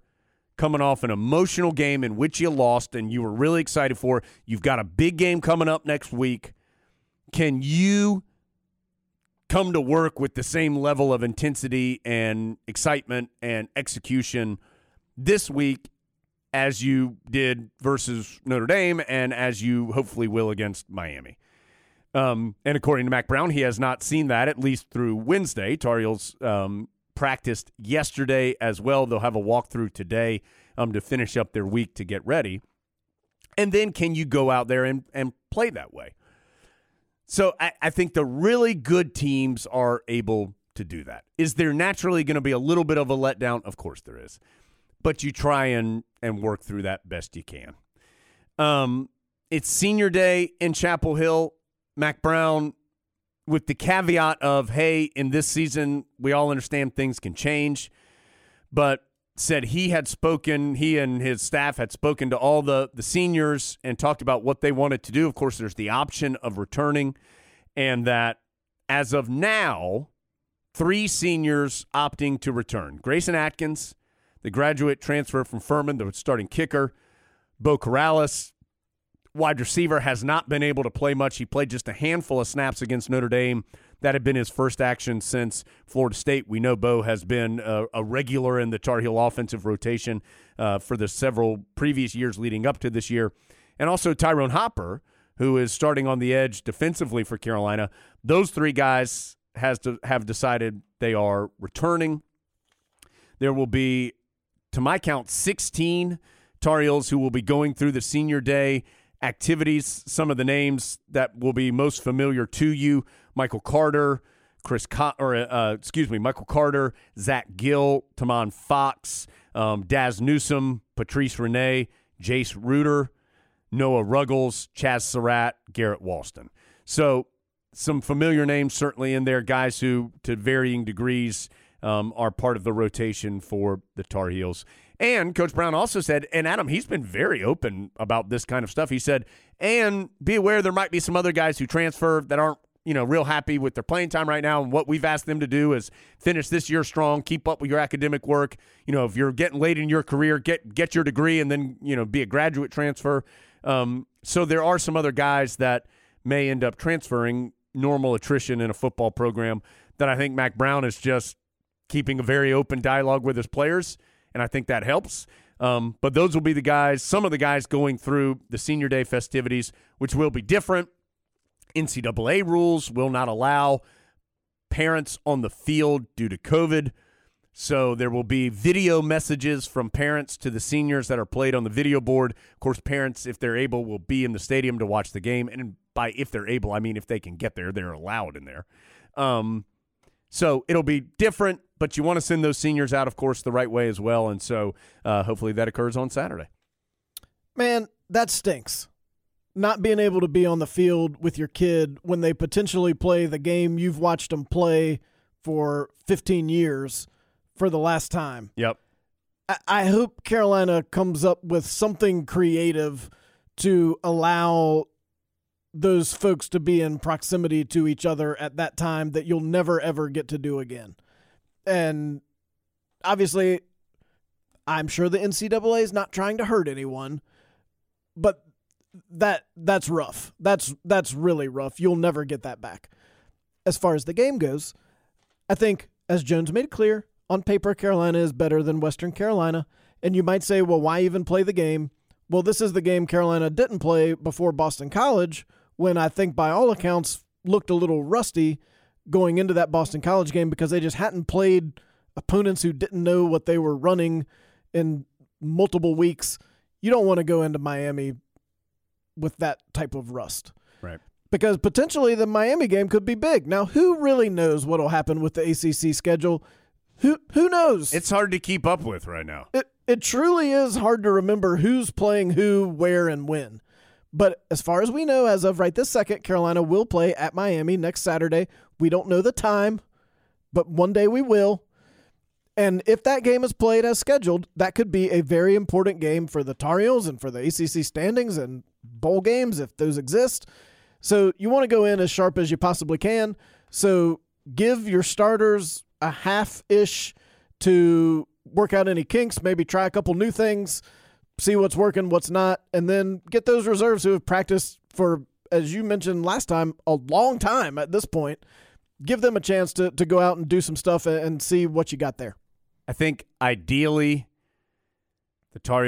coming off an emotional game in which you lost and you were really excited for, you've got a big game coming up next week. Can you come to work with the same level of intensity and excitement and execution this week as you did versus Notre Dame and as you hopefully will against Miami? Um, and according to Mack Brown, he has not seen that at least through Wednesday. Tar Heels um, practiced yesterday as well. They'll have a walkthrough today um, to finish up their week to get ready. And then can you go out there and, and play that way? So I, I think the really good teams are able to do that. Is there naturally going to be a little bit of a letdown? Of course there is. But you try and and work through that best you can. Um, it's senior day in Chapel Hill. Mack Brown, with the caveat of, hey, in this season, we all understand things can change, but said he had spoken, he and his staff had spoken to all the, the seniors and talked about what they wanted to do. Of course, there's the option of returning, and that as of now, three seniors opting to return Grayson Atkins, the graduate transfer from Furman, the starting kicker, Beau Corrales, wide receiver, has not been able to play much. He played just a handful of snaps against Notre Dame. That had been his first action since Florida State. We know Beau has been a, a regular in the Tar Heel offensive rotation uh, for the several previous years leading up to this year. And also Tyrone Hopper, who is starting on the edge defensively for Carolina. Those three guys has to have decided they are returning. There will be, to my count, 16 Tar Heels who will be going through the senior day activities. Some of the names that will be most familiar to you: Michael Carter, Chris, Co- or uh, excuse me, Michael Carter, Zach Gill, Tomon Fox, um, Dazz Newsome, Patrice Rene, Jace Ruder, Noah Ruggles, Chazz Surratt, Garrett Walston. So some familiar names certainly in there, guys who to varying degrees um, are part of the rotation for the Tar Heels. And Coach Brown also said, and Adam, he's been very open about this kind of stuff. He said, and be aware there might be some other guys who transfer that aren't, you know, real happy with their playing time right now. And what we've asked them to do is finish this year strong, keep up with your academic work. You know, if you're getting late in your career, get get your degree and then, you know, be a graduate transfer. Um, so there are some other guys that may end up transferring normal attrition in a football program that I think Mack Brown is just keeping a very open dialogue with his players and I think that helps. Um, but those will be the guys, some of the guys going through the senior day festivities, which will be different. NCAA rules will not allow parents on the field due to COVID. So there will be video messages from parents to the seniors that are played on the video board. Of course, parents, if they're able, will be in the stadium to watch the game. And by if they're able, I mean if they can get there, they're allowed in there. Um, so it'll be different, but you want to send those seniors out, of course, the right way as well. And so uh, hopefully that occurs on Saturday. Man, that stinks. Not being able to be on the field with your kid when they potentially play the game you've watched them play for 15 years for the last time. Yep. I, I hope Carolina comes up with something creative to allow those folks to be in proximity to each other at that time that you'll never ever get to do again. And obviously, I'm sure the NCAA is not trying to hurt anyone, but that that's rough. That's that's really rough. You'll never get that back. As far as the game goes, I think as Jones made clear, on paper Carolina is better than Western Carolina, and you might say, well, why even play the game? Well, this is the game Carolina didn't play before Boston College, when I think by all accounts looked a little rusty going into that Boston College game because they just hadn't played opponents who didn't know what they were running in multiple weeks. You don't want to go into Miami with that type of rust. Right. Because potentially the Miami game could be big. Now, who really knows what will happen with the ACC schedule? Who who knows? It's hard to keep up with right now. it it truly is hard to remember who's playing who, where, and when. But as far as we know, as of right this second, Carolina will play at Miami next Saturday. We don't know the time, but one day we will. And if that game is played as scheduled, that could be a very important game for the Tar Heels and for the ACC standings and bowl games if those exist. So you want to go in as sharp as you possibly can. So give your starters a half ish to work out any kinks, maybe try a couple new things, see what's working, what's not, and then get those reserves who have practiced for, as you mentioned last time, a long time at this point. Give them a chance to, to go out and do some stuff and, see what you got there. I think ideally the Tar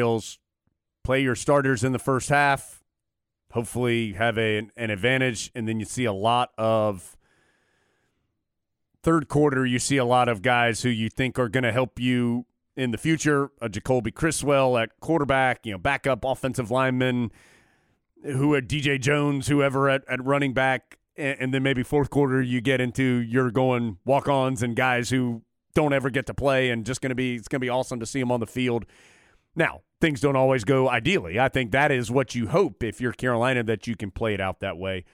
play your starters in the first half, hopefully have a, an advantage, and then you see a lot of third quarter, you see a lot of guys who you think are going to help you in the future. A Jacoby Criswell at quarterback, you know, backup offensive lineman, who had DJ Jones, whoever at, at running back. and, and then maybe fourth quarter you get into you're going walk-ons and guys who don't ever get to play and just going to be it's going to be awesome to see them on the field. Now, things don't always go ideally. I think that is what you hope if you're Carolina that you can play it out that way,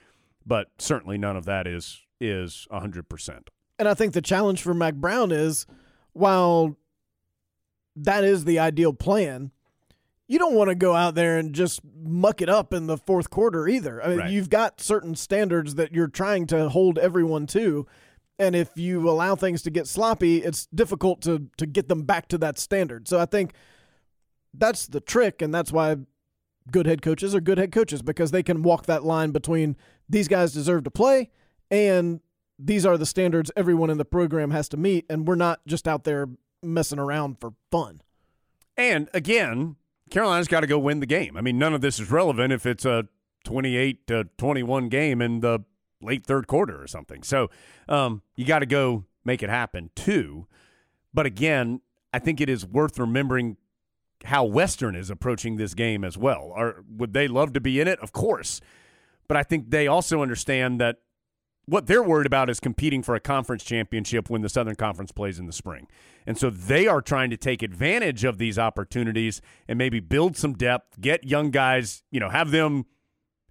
but certainly none of that is is 100%. And I think the challenge for Mack Brown is while that is the ideal plan, you don't want to go out there and just muck it up in the fourth quarter either. I mean, Right. you've got certain standards that you're trying to hold everyone to. And if you allow things to get sloppy, it's difficult to to get them back to that standard. So I think that's the trick, and that's why good head coaches are good head coaches because they can walk that line between these guys deserve to play and these are the standards everyone in the program has to meet, and we're not just out there messing around for fun. And again, Carolina's got to go win the game. I mean, none of this is relevant if it's a 28 to 21 game in the late third quarter or something. So um, you got to go make it happen too. But again, I think it is worth remembering how Western is approaching this game as well. Are would they love to be in it? Of course. But I think they also understand that what they're worried about is competing for a conference championship when the Southern Conference plays in the spring. And so they are trying to take advantage of these opportunities and maybe build some depth, get young guys, you know, have them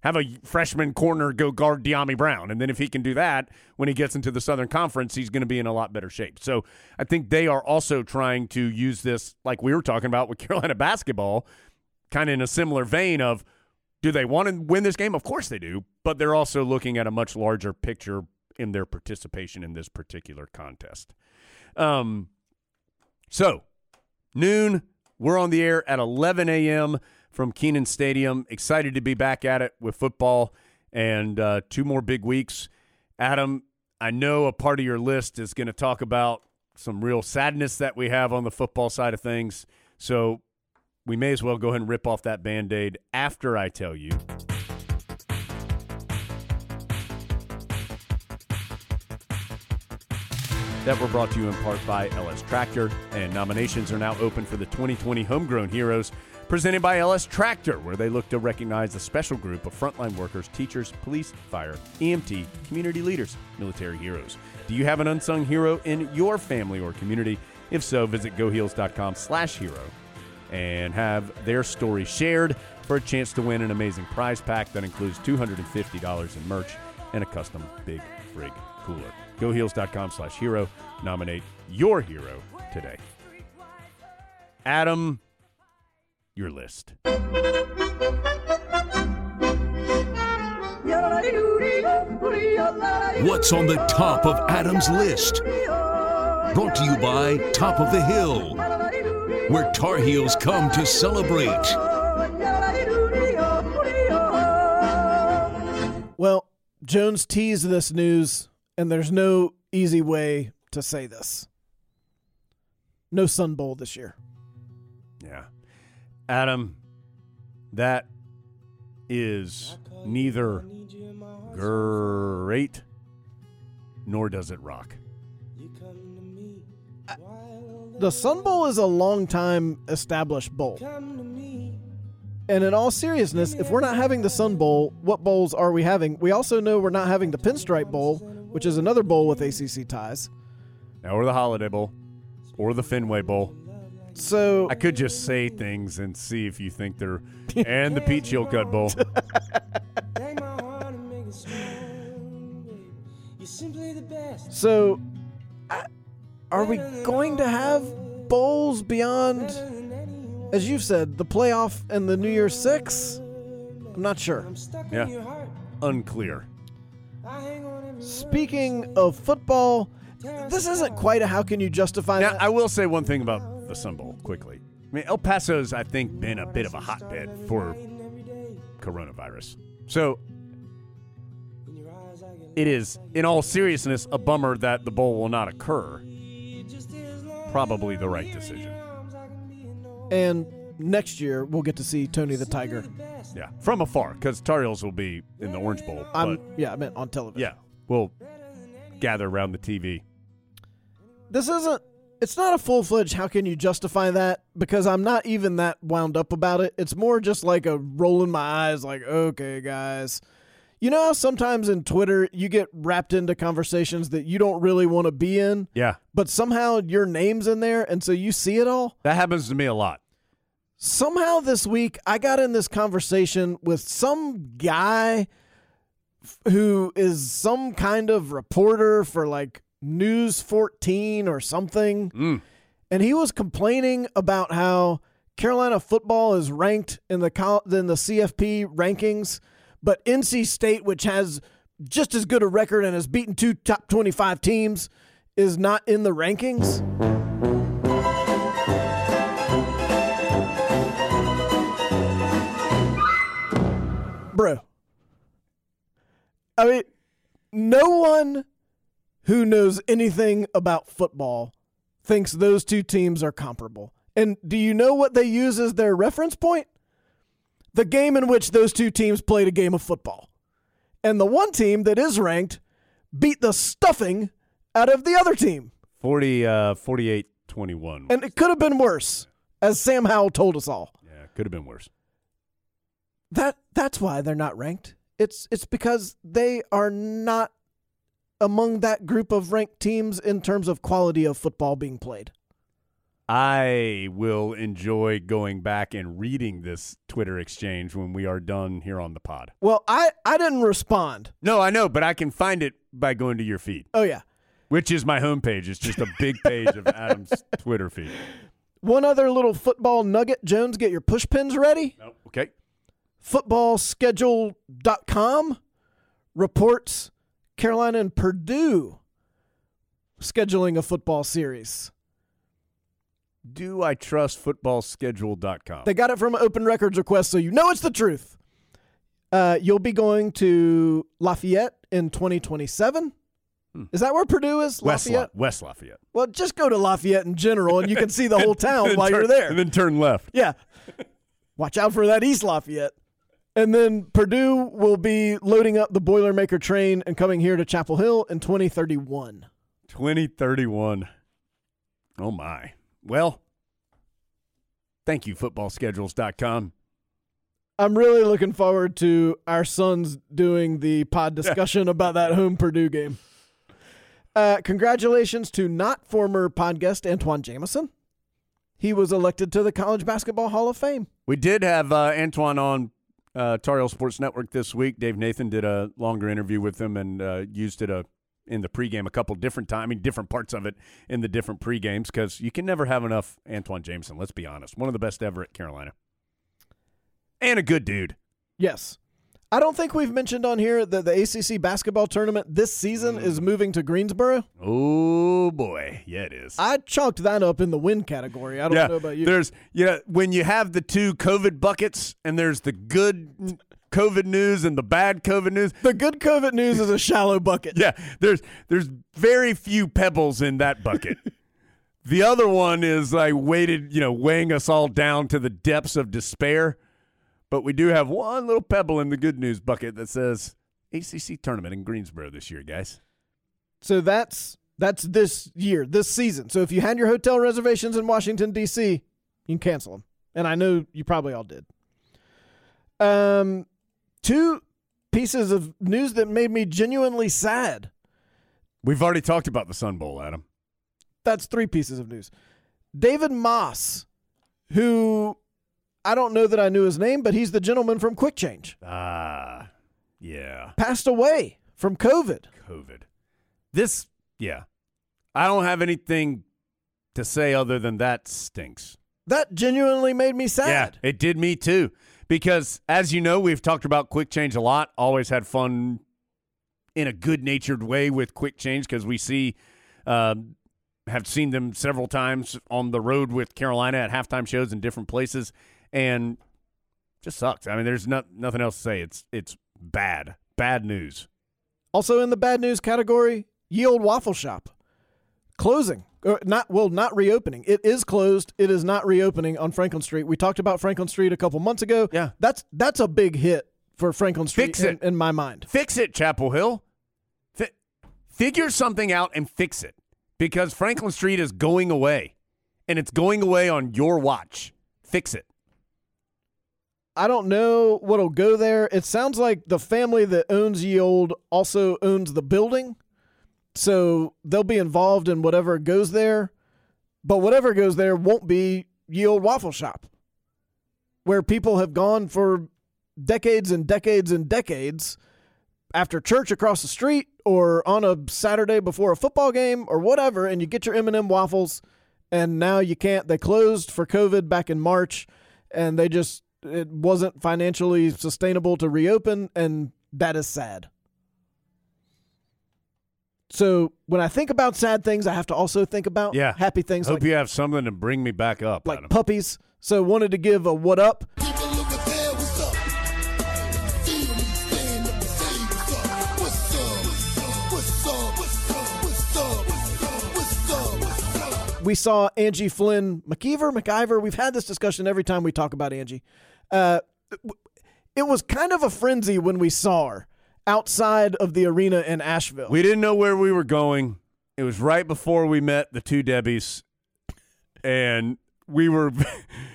have a freshman corner go guard Deami Brown. And then if he can do that when he gets into the Southern Conference, he's going to be in a lot better shape. So I think they are also trying to use this, like we were talking about with Carolina basketball, kind of in a similar vein of do they want to win this game? Of course they do, but they're also looking at a much larger picture in their participation in this particular contest. Um, so, noon, we're on the air at 11 a.m. from Kenan Stadium. Excited to be back at it with football and uh, two more big weeks. Adam, I know a part of your list is going to talk about some real sadness that we have on the football side of things. So, we may as well go ahead and rip off that band aid after I tell you. That were brought to you in part by LS Tractor, and nominations are now open for the 2020 Homegrown Heroes presented by LS Tractor, where they look to recognize a special group of frontline workers, teachers, police, fire, EMT, community leaders, military heroes. Do you have an unsung hero in your family or community? If so, visit goheels.com slash hero and have their story shared for a chance to win an amazing prize pack that includes $250 in merch and a custom Big Frig cooler. GoHeels.com slash hero. Nominate your hero today. Adam, your list. What's on the top of Adam's list? Brought to you by Top of the Hill, where Tar Heels come to celebrate. Well, Jones teased this news, and there's no easy way to say this. No Sun Bowl this year. Yeah. Adam, that is neither great nor does it rock. The Sun Bowl is a long time established bowl. And in all seriousness, if we're not having the Sun Bowl, what bowls are we having? We also know we're not having the Pinstripe Bowl, which is another bowl with ACC ties. Now, or the Holiday Bowl or the Fenway Bowl. So I could just say things and see if you think they're. and the Pete Chilcutt Bowl. So, are we going to have bowls beyond, as you've said, the playoff and the New Year's Six? I'm not sure. Yeah. Unclear. Speaking of football, this isn't quite a how can you justify Now, that? I will say one thing about the Sun Bowl quickly. I mean, El Paso's, I think, been a bit of a hotbed for coronavirus. So it is, in all seriousness, a bummer that the bowl will not occur. Probably the right decision. and next year we'll get to see Tony the Tiger. Yeah, from afar, because Tar Heels will be in the Orange Bowl. I'm but yeah, I meant on television. yeah, we'll gather around the TV. This isn't it's not a full fledged how can you justify that because I'm not even that wound up about it. It's more just like a rolling my eyes like, okay, guys, You know how sometimes in Twitter you get wrapped into conversations that you don't really want to be in, Yeah, but somehow your name's in there and so you see it all? that happens to me a lot. Somehow this week I got in this conversation with some guy who is some kind of reporter for like News 14 or something. Mm. And he was complaining about how Carolina football is ranked in the in the CFP rankings, but NC State, which has just as good a record and has beaten two top 25 teams, is not in the rankings. Bro. I mean, no one who knows anything about football thinks those two teams are comparable. And do you know what they use as their reference point? The game in which those two teams played a game of football. And the one team that is ranked beat the stuffing out of the other team. 40, uh, 48 21. And it could have been worse, as Sam Howell told us all. yeah, could have been worse. That that's why they're not ranked. It's it's because they are not among that group of ranked teams in terms of quality of football being played. I will enjoy going back and reading this Twitter exchange when we are done here on the pod. Well, I I didn't respond. No, I know, but I can find it by going to your feed, Oh yeah. which is my homepage. It's just a big page of Adam's Twitter feed. One other little football nugget, Jones, get your push pins ready. Oh, okay. Footballschedule.com reports Carolina and Purdue scheduling a football series. Do I trust footballschedule.com? They got it from open records request, so you know it's the truth. Uh, you'll be going to Lafayette in 2027. Is that where Purdue is? West, La- Lafayette? West Lafayette. Well, just go to Lafayette in general, and you can see the whole town while turn- you're there. And then turn left. Yeah. Watch out for that East Lafayette. And then Purdue will be loading up the Boilermaker train and coming here to Chapel Hill in 2031. 2031. Oh, my. Well, thank you, footballschedules.com. I'm really looking forward to our sons doing the pod discussion about that home Purdue game. Uh, congratulations to not former pod guest Antawn Jamison. He was elected to the College Basketball Hall of Fame. We did have uh, Antawn on uh, Tar Heel Sports Network this week. Dave Nathan did a longer interview with him and uh, used it uh, in the pregame a couple different times. I mean, different parts of it in the different pregames because you can never have enough Antawn Jamison. Let's be honest, one of the best ever at Carolina, and a good dude. Yes. I don't think we've mentioned on here that the ACC basketball tournament this season is mm. moving to Greensboro. Oh boy, yeah, it is. I chalked that up in the win category. I don't yeah, know about you. there's yeah when you have the two COVID buckets and there's the good COVID news and the bad COVID news. The good COVID news is a shallow bucket. Yeah, there's there's very few pebbles in that bucket. the other one is like weighted, you know, weighing us all down to the depths of despair. But we do have one little pebble in the good news bucket that says ACC tournament in Greensboro this year, guys. So that's that's this year, this season. So if you had your hotel reservations in Washington D.C., you can cancel them, and I know you probably all did. Um, two pieces of news that made me genuinely sad. We've already talked about the Sun Bowl, Adam. That's three pieces of news. David Moss, who I don't know that I knew his name, but he's the gentleman from Quick Change, Ah, yeah, passed away from COVID. COVID. This, yeah, I don't have anything to say other than that stinks. That genuinely made me sad. Yeah, it did me too. Because as you know, we've talked about quick change a lot. Always had fun in a good natured way with quick change because we see, um, have seen them several times on the road with Carolina at halftime shows in different places, and just sucks. I mean, there's not nothing else to say. It's it's bad, bad news. Also in the bad news category, Ye Olde Waffle Shop closing. Or not well, not reopening. It is closed. It is not reopening on Franklin Street. We talked about Franklin Street a couple months ago. Yeah. that's that's a big hit for Franklin Street Fix it. in my mind. Fix it, Chapel Hill. Fi- figure something out and fix it because Franklin Street is going away, and it's going away on your watch. Fix it. I don't know what'll go there. It sounds like the family that owns Ye Olde also owns the building. So they'll be involved in whatever goes there. But whatever goes there won't be Ye Olde Waffle Shop, where people have gone for decades and decades and decades after church across the street or on a Saturday before a football game or whatever, and you get your M&M waffles, and now you can't. They closed for COVID back in March, and they just it wasn't financially sustainable to reopen, and that is sad. So when I think about sad things, I have to also think about Yeah. happy things Hope like, you have something to bring me back up, like Adam. puppies. So wanted to give a what up we saw Angie Flynn McKeever, McIver. We've had this discussion every time we talk about Angie. Uh, it was kind of a frenzy when we saw her outside of the arena in Asheville. We didn't know where we were going. It was right before we met the two Debbies, and we were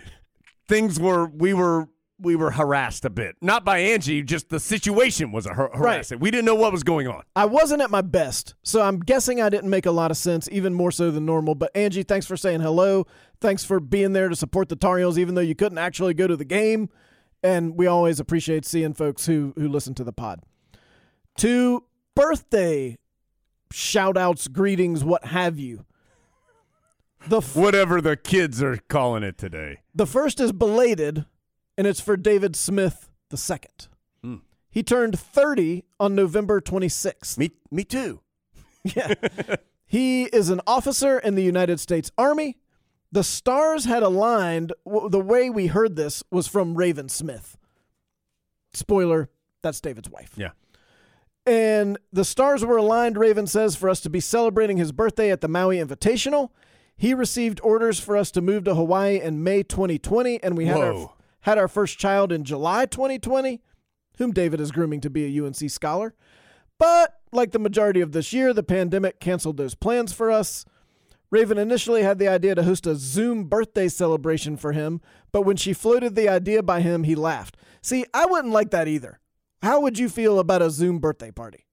things were we were we were harassed a bit. Not by Angie, just the situation was a har- harassing. We didn't know what was going on. I wasn't at my best, so I'm guessing I didn't make a lot of sense, even more so than normal. But Angie, thanks for saying hello. Thanks for being there to support the Tar Heels, even though you couldn't actually go to the game. And we always appreciate seeing folks who who listen to the pod. To birthday shout outs, greetings, what have you. The f- Whatever the kids are calling it today. the first is belated, and it's for David Smith the second. Hmm. He turned 30 on November 26th. Me me too. Yeah. he is an officer in the United States Army. The stars had aligned. w- The way we heard this was from Raven Smith. Spoiler, that's David's wife. Yeah. And the stars were aligned, Raven says, for us to be celebrating his birthday at the Maui Invitational. He received orders for us to move to Hawaii in May 2020, and we had our, had our first child in July 2020, whom David is grooming to be a UNC scholar. But like the majority of this year, the pandemic canceled those plans for us. Raven initially had the idea to host a Zoom birthday celebration for him, but when she floated the idea by him, he laughed. See, I wouldn't like that either. How would you feel about a Zoom birthday party?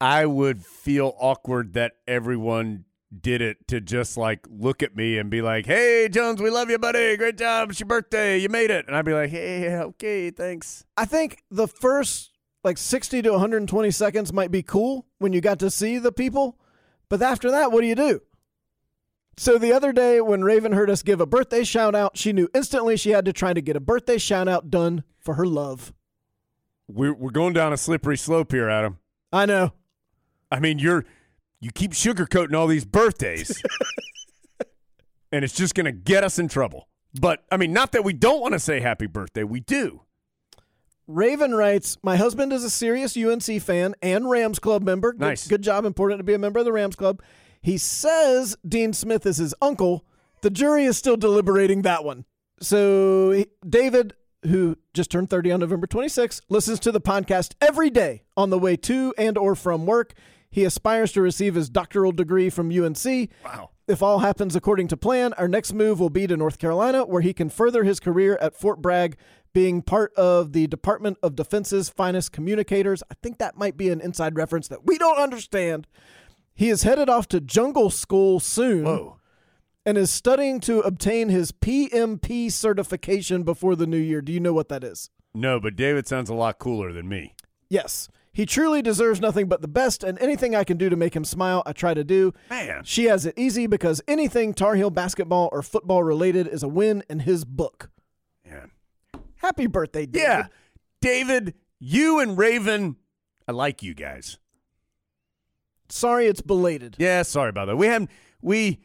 I would feel awkward that everyone did it to just like look at me and be like, "Hey, Jones, we love you, buddy. Great job. It's your birthday. You made it." And I'd be like, "Hey, okay, thanks." I think the first like 60 to 120 seconds might be cool when you got to see the people, but after that, what do you do? So the other day when Raven heard us give a birthday shout out, she knew instantly she had to try to get a birthday shout out done for her love. We're we're going down a slippery slope here, Adam. I know. I mean, you're you keep sugarcoating all these birthdays, and it's just going to get us in trouble. But I mean, not that we don't want to say happy birthday, we do. Raven writes, My husband is a serious UNC fan and Rams Club member. Good, Nice. Good job. Important to be a member of the Rams Club. He says Dean Smith is his uncle. The jury is still deliberating that one. So, David, who just turned 30 on November 26, listens to the podcast every day on the way to and or from work. He aspires to receive his doctoral degree from UNC. Wow. If all happens according to plan, our next move will be to North Carolina, where he can further his career at Fort Bragg, being part of the Department of Defense's finest communicators. I think that might be an inside reference that we don't understand. He is headed off to jungle school soon Whoa. And is studying to obtain his PMP certification before the new year. Do you know what that is? No, but David sounds a lot cooler than me. Yes. He truly deserves nothing but the best, and anything I can do to make him smile, I try to do. Man. She has it easy because anything Tar Heel basketball or football related is a win in his book. Man. Happy birthday, David. Yeah. David, you and Raven, I like you guys. Sorry it's belated. Yeah, sorry about that. We haven't we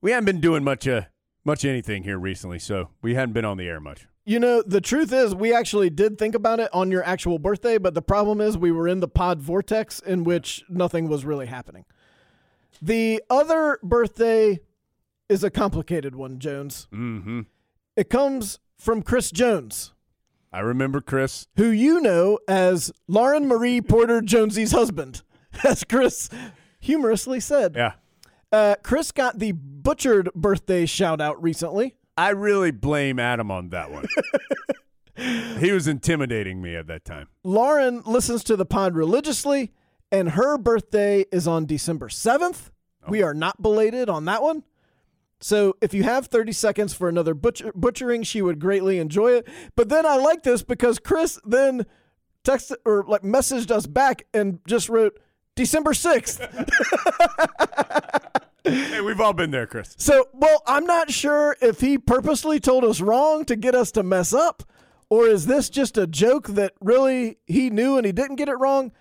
we haven't been doing much uh much anything here recently, so we hadn't been on the air much. You know, the truth is, we actually did think about it on your actual birthday, but the problem is we were in the pod vortex in which nothing was really happening. The other birthday is a complicated one, Jones. Mm-hmm. It comes from Chris Jones, I remember Chris. who you know as Lauren Marie Porter Jonesy's husband, as Chris humorously said. Yeah. Uh, Chris got the butchered birthday shout out recently. I really blame Adam on that one. he was intimidating me at that time. Lauren listens to the pod religiously, and her birthday is on December 7th. We are not belated on that one. So if you have 30 seconds for another butcher- butchering, she would greatly enjoy it. But then I like this because Chris then texted or like messaged us back and just wrote December 6th. Hey, we've all been there, Chris. So, well, I'm not sure if he purposely told us wrong to get us to mess up, or is this just a joke that really he knew and he didn't get it wrong?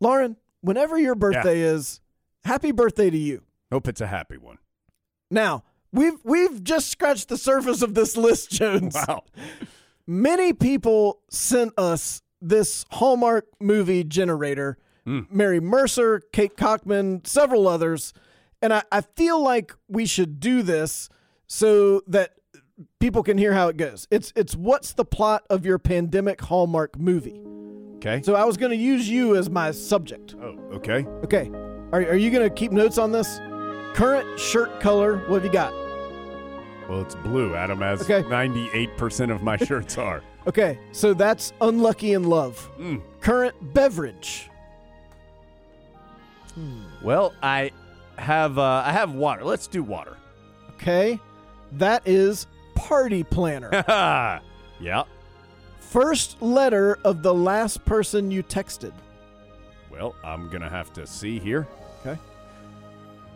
Lauren, whenever your birthday is, happy birthday to you. Hope it's a happy one. Now, we've we've just scratched the surface of this list, Jones. Wow. Many people sent us this Hallmark movie generator. Mary Mercer, Kate Cockman, several others. And I, I feel like we should do this so that people can hear how it goes. It's it's what's the plot of your pandemic Hallmark movie? Okay. So I was going to use you as my subject. oh, okay. Okay. Are, are you going to keep notes on this? Current shirt color, what have you got? Well, it's blue, Adam, as Okay. 98% of my shirts are. Okay, so that's Unlucky in Love. Mm. Current beverage. Well, I have uh, I have water. Let's do water. Okay, that is Party Planner. yeah. First letter of the last person you texted. Well, I'm going to have to see here. Okay.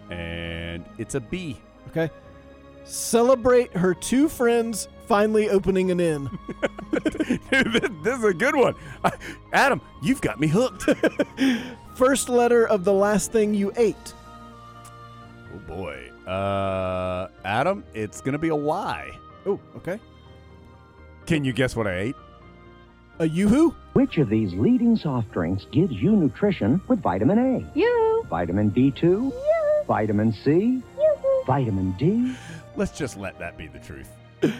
And it's a B. Okay. Celebrate her two friends finally opening an inn. Dude, this, this is a good one. Adam, you've got me hooked. First letter of the last thing you ate. oh, boy. Uh, Adam, it's going to be a Y. Oh, okay. Can you guess what I ate? A yoo-hoo? Which of these leading soft drinks gives you nutrition with vitamin A? You. Vitamin B2? Vitamin C? Vitamin D? Let's just let that be the truth.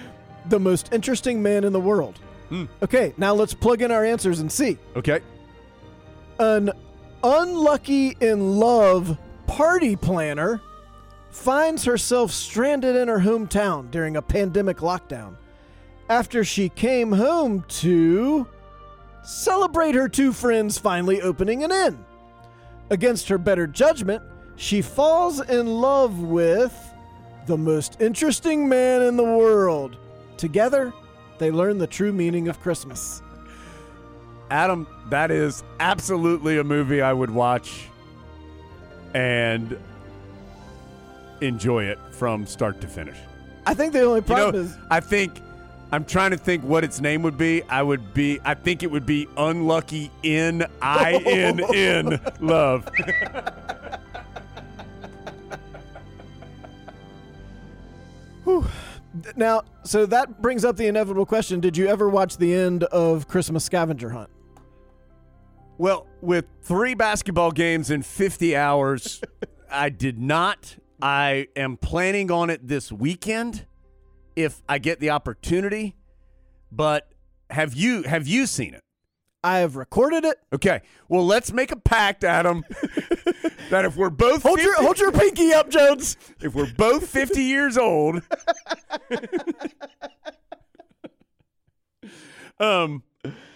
The most interesting man in the world. Hmm. Okay, now let's plug in our answers and see. Okay. An unlucky in love party planner finds herself stranded in her hometown during a pandemic lockdown after she came home to celebrate her two friends finally opening an inn. Against her better judgment, she falls in love with the most interesting man in the world. Together, they learn the true meaning of Christmas. Adam, that is absolutely a movie I would watch and enjoy it from start to finish. I think the only You know, problem is I think I'm trying to think what its name would be. I would be I think it would be unlucky in I N N love. Now, so that brings up the inevitable question: Did you ever watch the end of Christmas Scavenger Hunt? Well, with three basketball games in 50 hours, I did not. I am planning on it this weekend if I get the opportunity. But have you have you seen it? I have recorded it. Okay. Well, let's make a pact, Adam, that if we're both Hold your hold your pinky up, Jones. if we're both 50 years old, um,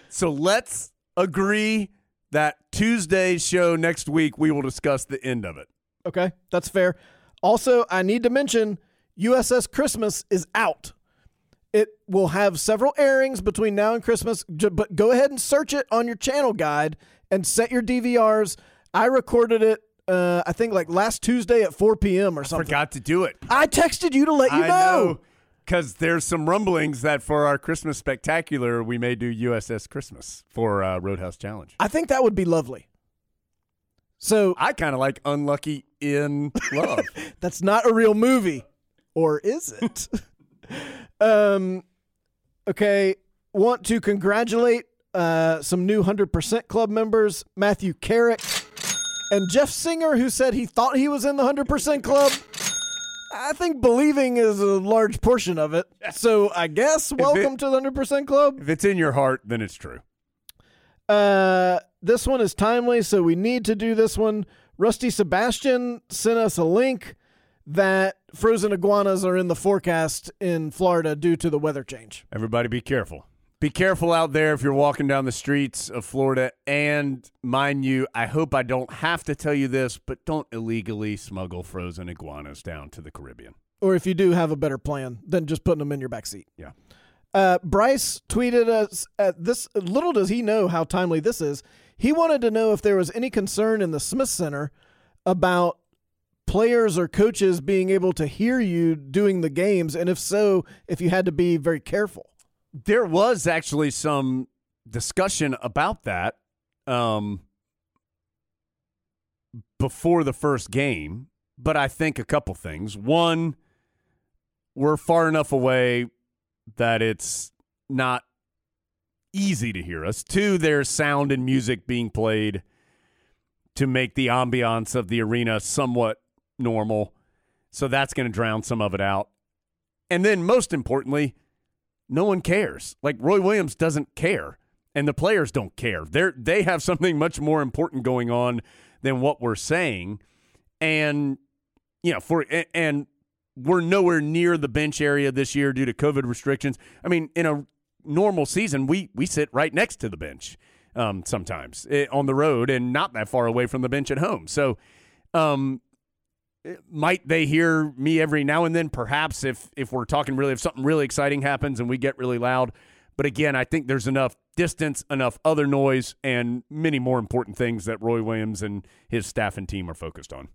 so let's agree that Tuesday's show next week we will discuss the end of it. Okay, that's fair. Also, I need to mention USS Christmas is out. It will have several airings between now and Christmas, but go ahead and search it on your channel guide and set your DVRs. I recorded it, uh, I think like last Tuesday at 4 p.m. or something. Forgot to do it. I texted you to let you I know. Because there's some rumblings that for our Christmas spectacular, we may do USS Christmas for uh, Roadhouse Challenge. I think that would be lovely. So I kind of like Unlucky in Love. that's not a real movie, or is it? um, okay. Want to congratulate uh, some new hundred percent club members, Matthew Carrick and Jeff Singer, who said he thought he was in the hundred percent club. I think believing is a large portion of it. So I guess welcome to the hundred percent club. if it's in your heart, then it's true. Uh, this one is timely, so we need to do this one. Rusty Sebastian sent us a link that frozen iguanas are in the forecast in Florida due to the weather change. Everybody be careful. Be careful out there if you're walking down the streets of Florida. And mind you, I hope I don't have to tell you this, but don't illegally smuggle frozen iguanas down to the Caribbean. Or if you do have a better plan than just putting them in your back seat. Yeah. Uh, Bryce tweeted us at this. Little does he know how timely this is. He wanted to know if there was any concern in the Smith Center about players or coaches being able to hear you doing the games, and if so, if you had to be very careful. There was actually some discussion about that um, before the first game, but I think a couple things. One, we're far enough away that it's not easy to hear us. Two, there's sound and music being played to make the ambiance of the arena somewhat normal. So that's going to drown some of it out. And then, most importantly, no one cares. Like Roy Williams doesn't care, and the players don't care. They're they have something much more important going on than what we're saying, and you know, for and, we're nowhere near the bench area this year due to COVID restrictions. I mean, in a normal season, we we sit right next to the bench um, sometimes eh, on the road and not that far away from the bench at home. So, um, Eh, might they hear me every now and then? Perhaps if if we're talking really, if something really exciting happens and we get really loud. But again, I think there's enough distance, enough other noise, and many more important things that Roy Williams and his staff and team are focused on.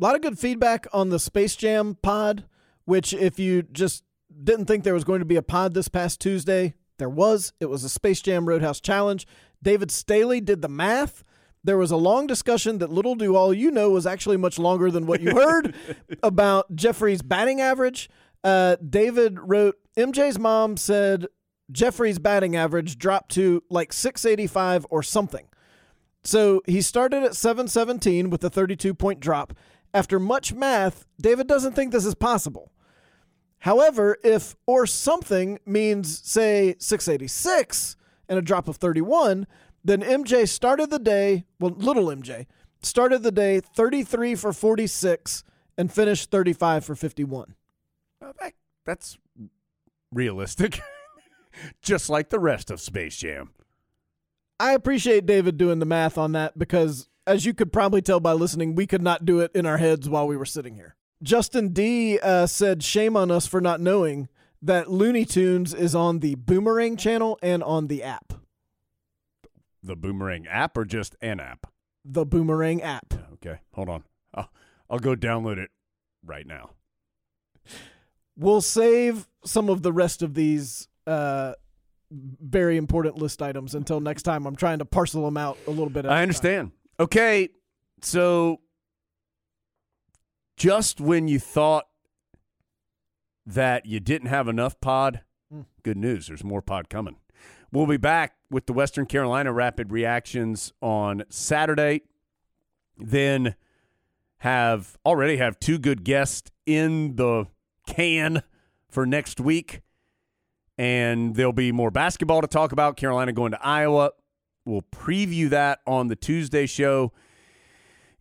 A lot of good feedback on the Space Jam pod, which, if you just didn't think there was going to be a pod this past Tuesday, there was. It was a Space Jam Roadhouse Challenge. David Staley did the math. There was a long discussion that little do all you know was actually much longer than what you heard about Jeffrey's batting average. Uh, David wrote MJ's mom said Jeffrey's batting average dropped to like 685 or something. So he started at 717 with a 32 point drop. After much math, David doesn't think this is possible. However, if or something means, say, 686 and a drop of 31, then MJ started the day, well, little MJ, started the day 33 for 46 and finished 35 for 51. Uh, that's realistic, just like the rest of Space Jam. I appreciate David doing the math on that because, as you could probably tell by listening, we could not do it in our heads while we were sitting here. Justin D uh, said, Shame on us for not knowing that Looney Tunes is on the Boomerang channel and on the app. The Boomerang app or just an app? The Boomerang app. Okay, hold on. I'll, I'll go download it right now. We'll save some of the rest of these uh, very important list items until next time. I'm trying to parcel them out a little bit. I I time. understand. Okay, so just when you thought that you didn't have enough pod, Hmm. good news. There's more pod coming. We'll be back with the Western Carolina Rapid Reactions on Saturday. Then have already have two good guests in the can for next week. And there'll be more basketball to talk about. Carolina going to Iowa. We'll preview that on the Tuesday show.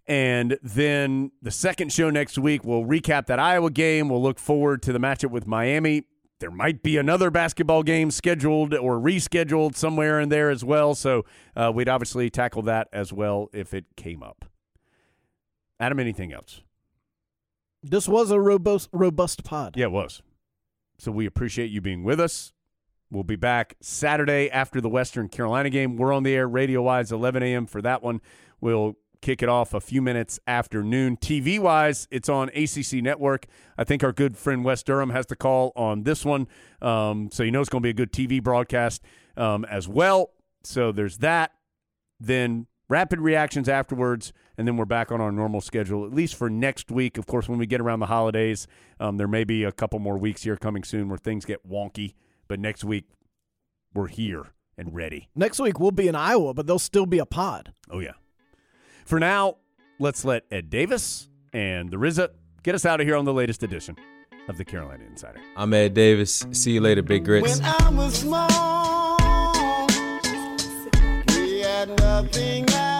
And then the second show next week, we'll recap that Iowa game. We'll look forward to the matchup with Miami. There might be another basketball game scheduled or rescheduled somewhere in there as well. So uh, we'd obviously tackle that as well if it came up. Adam, anything else? This was a robust, robust pod. Yeah, it was. So we appreciate you being with us. We'll be back Saturday after the Western Carolina game. We're on the air radio wise 11 a.m. for that one. We'll kick it off a few minutes after noon. TV wise, it's on ACC Network. I think our good friend Wes Durham has the call on this one. Um, so you know it's going to be a good TV broadcast um, as well. So there's that. Then rapid reactions afterwards, and then we're back on our normal schedule, at least for next week. Of course, when we get around the holidays, um, there may be a couple more weeks here coming soon where things get wonky. But next week, we're here and ready. Next week we'll be in Iowa, but there'll still be a pod. Oh, yeah. For now, let's let Ed Davis and the RZA get us out of here on the latest edition of the Carolina Insider. I'm Ed Davis. See you later, Big Grits. When I was small, we had nothing at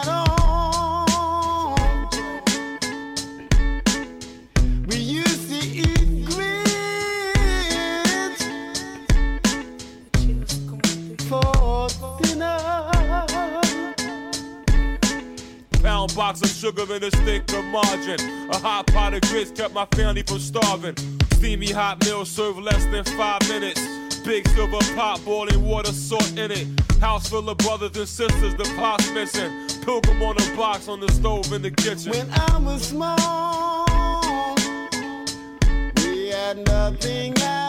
sugar and a stick of margarine. A hot pot of grits kept my family from starving. Steamy hot meal served less than five minutes. Big silver pot, boiling water, salt in it. House full of brothers and sisters, the pot's missing. Pilgrim on a box on the stove in the kitchen. When I was small, we had nothing at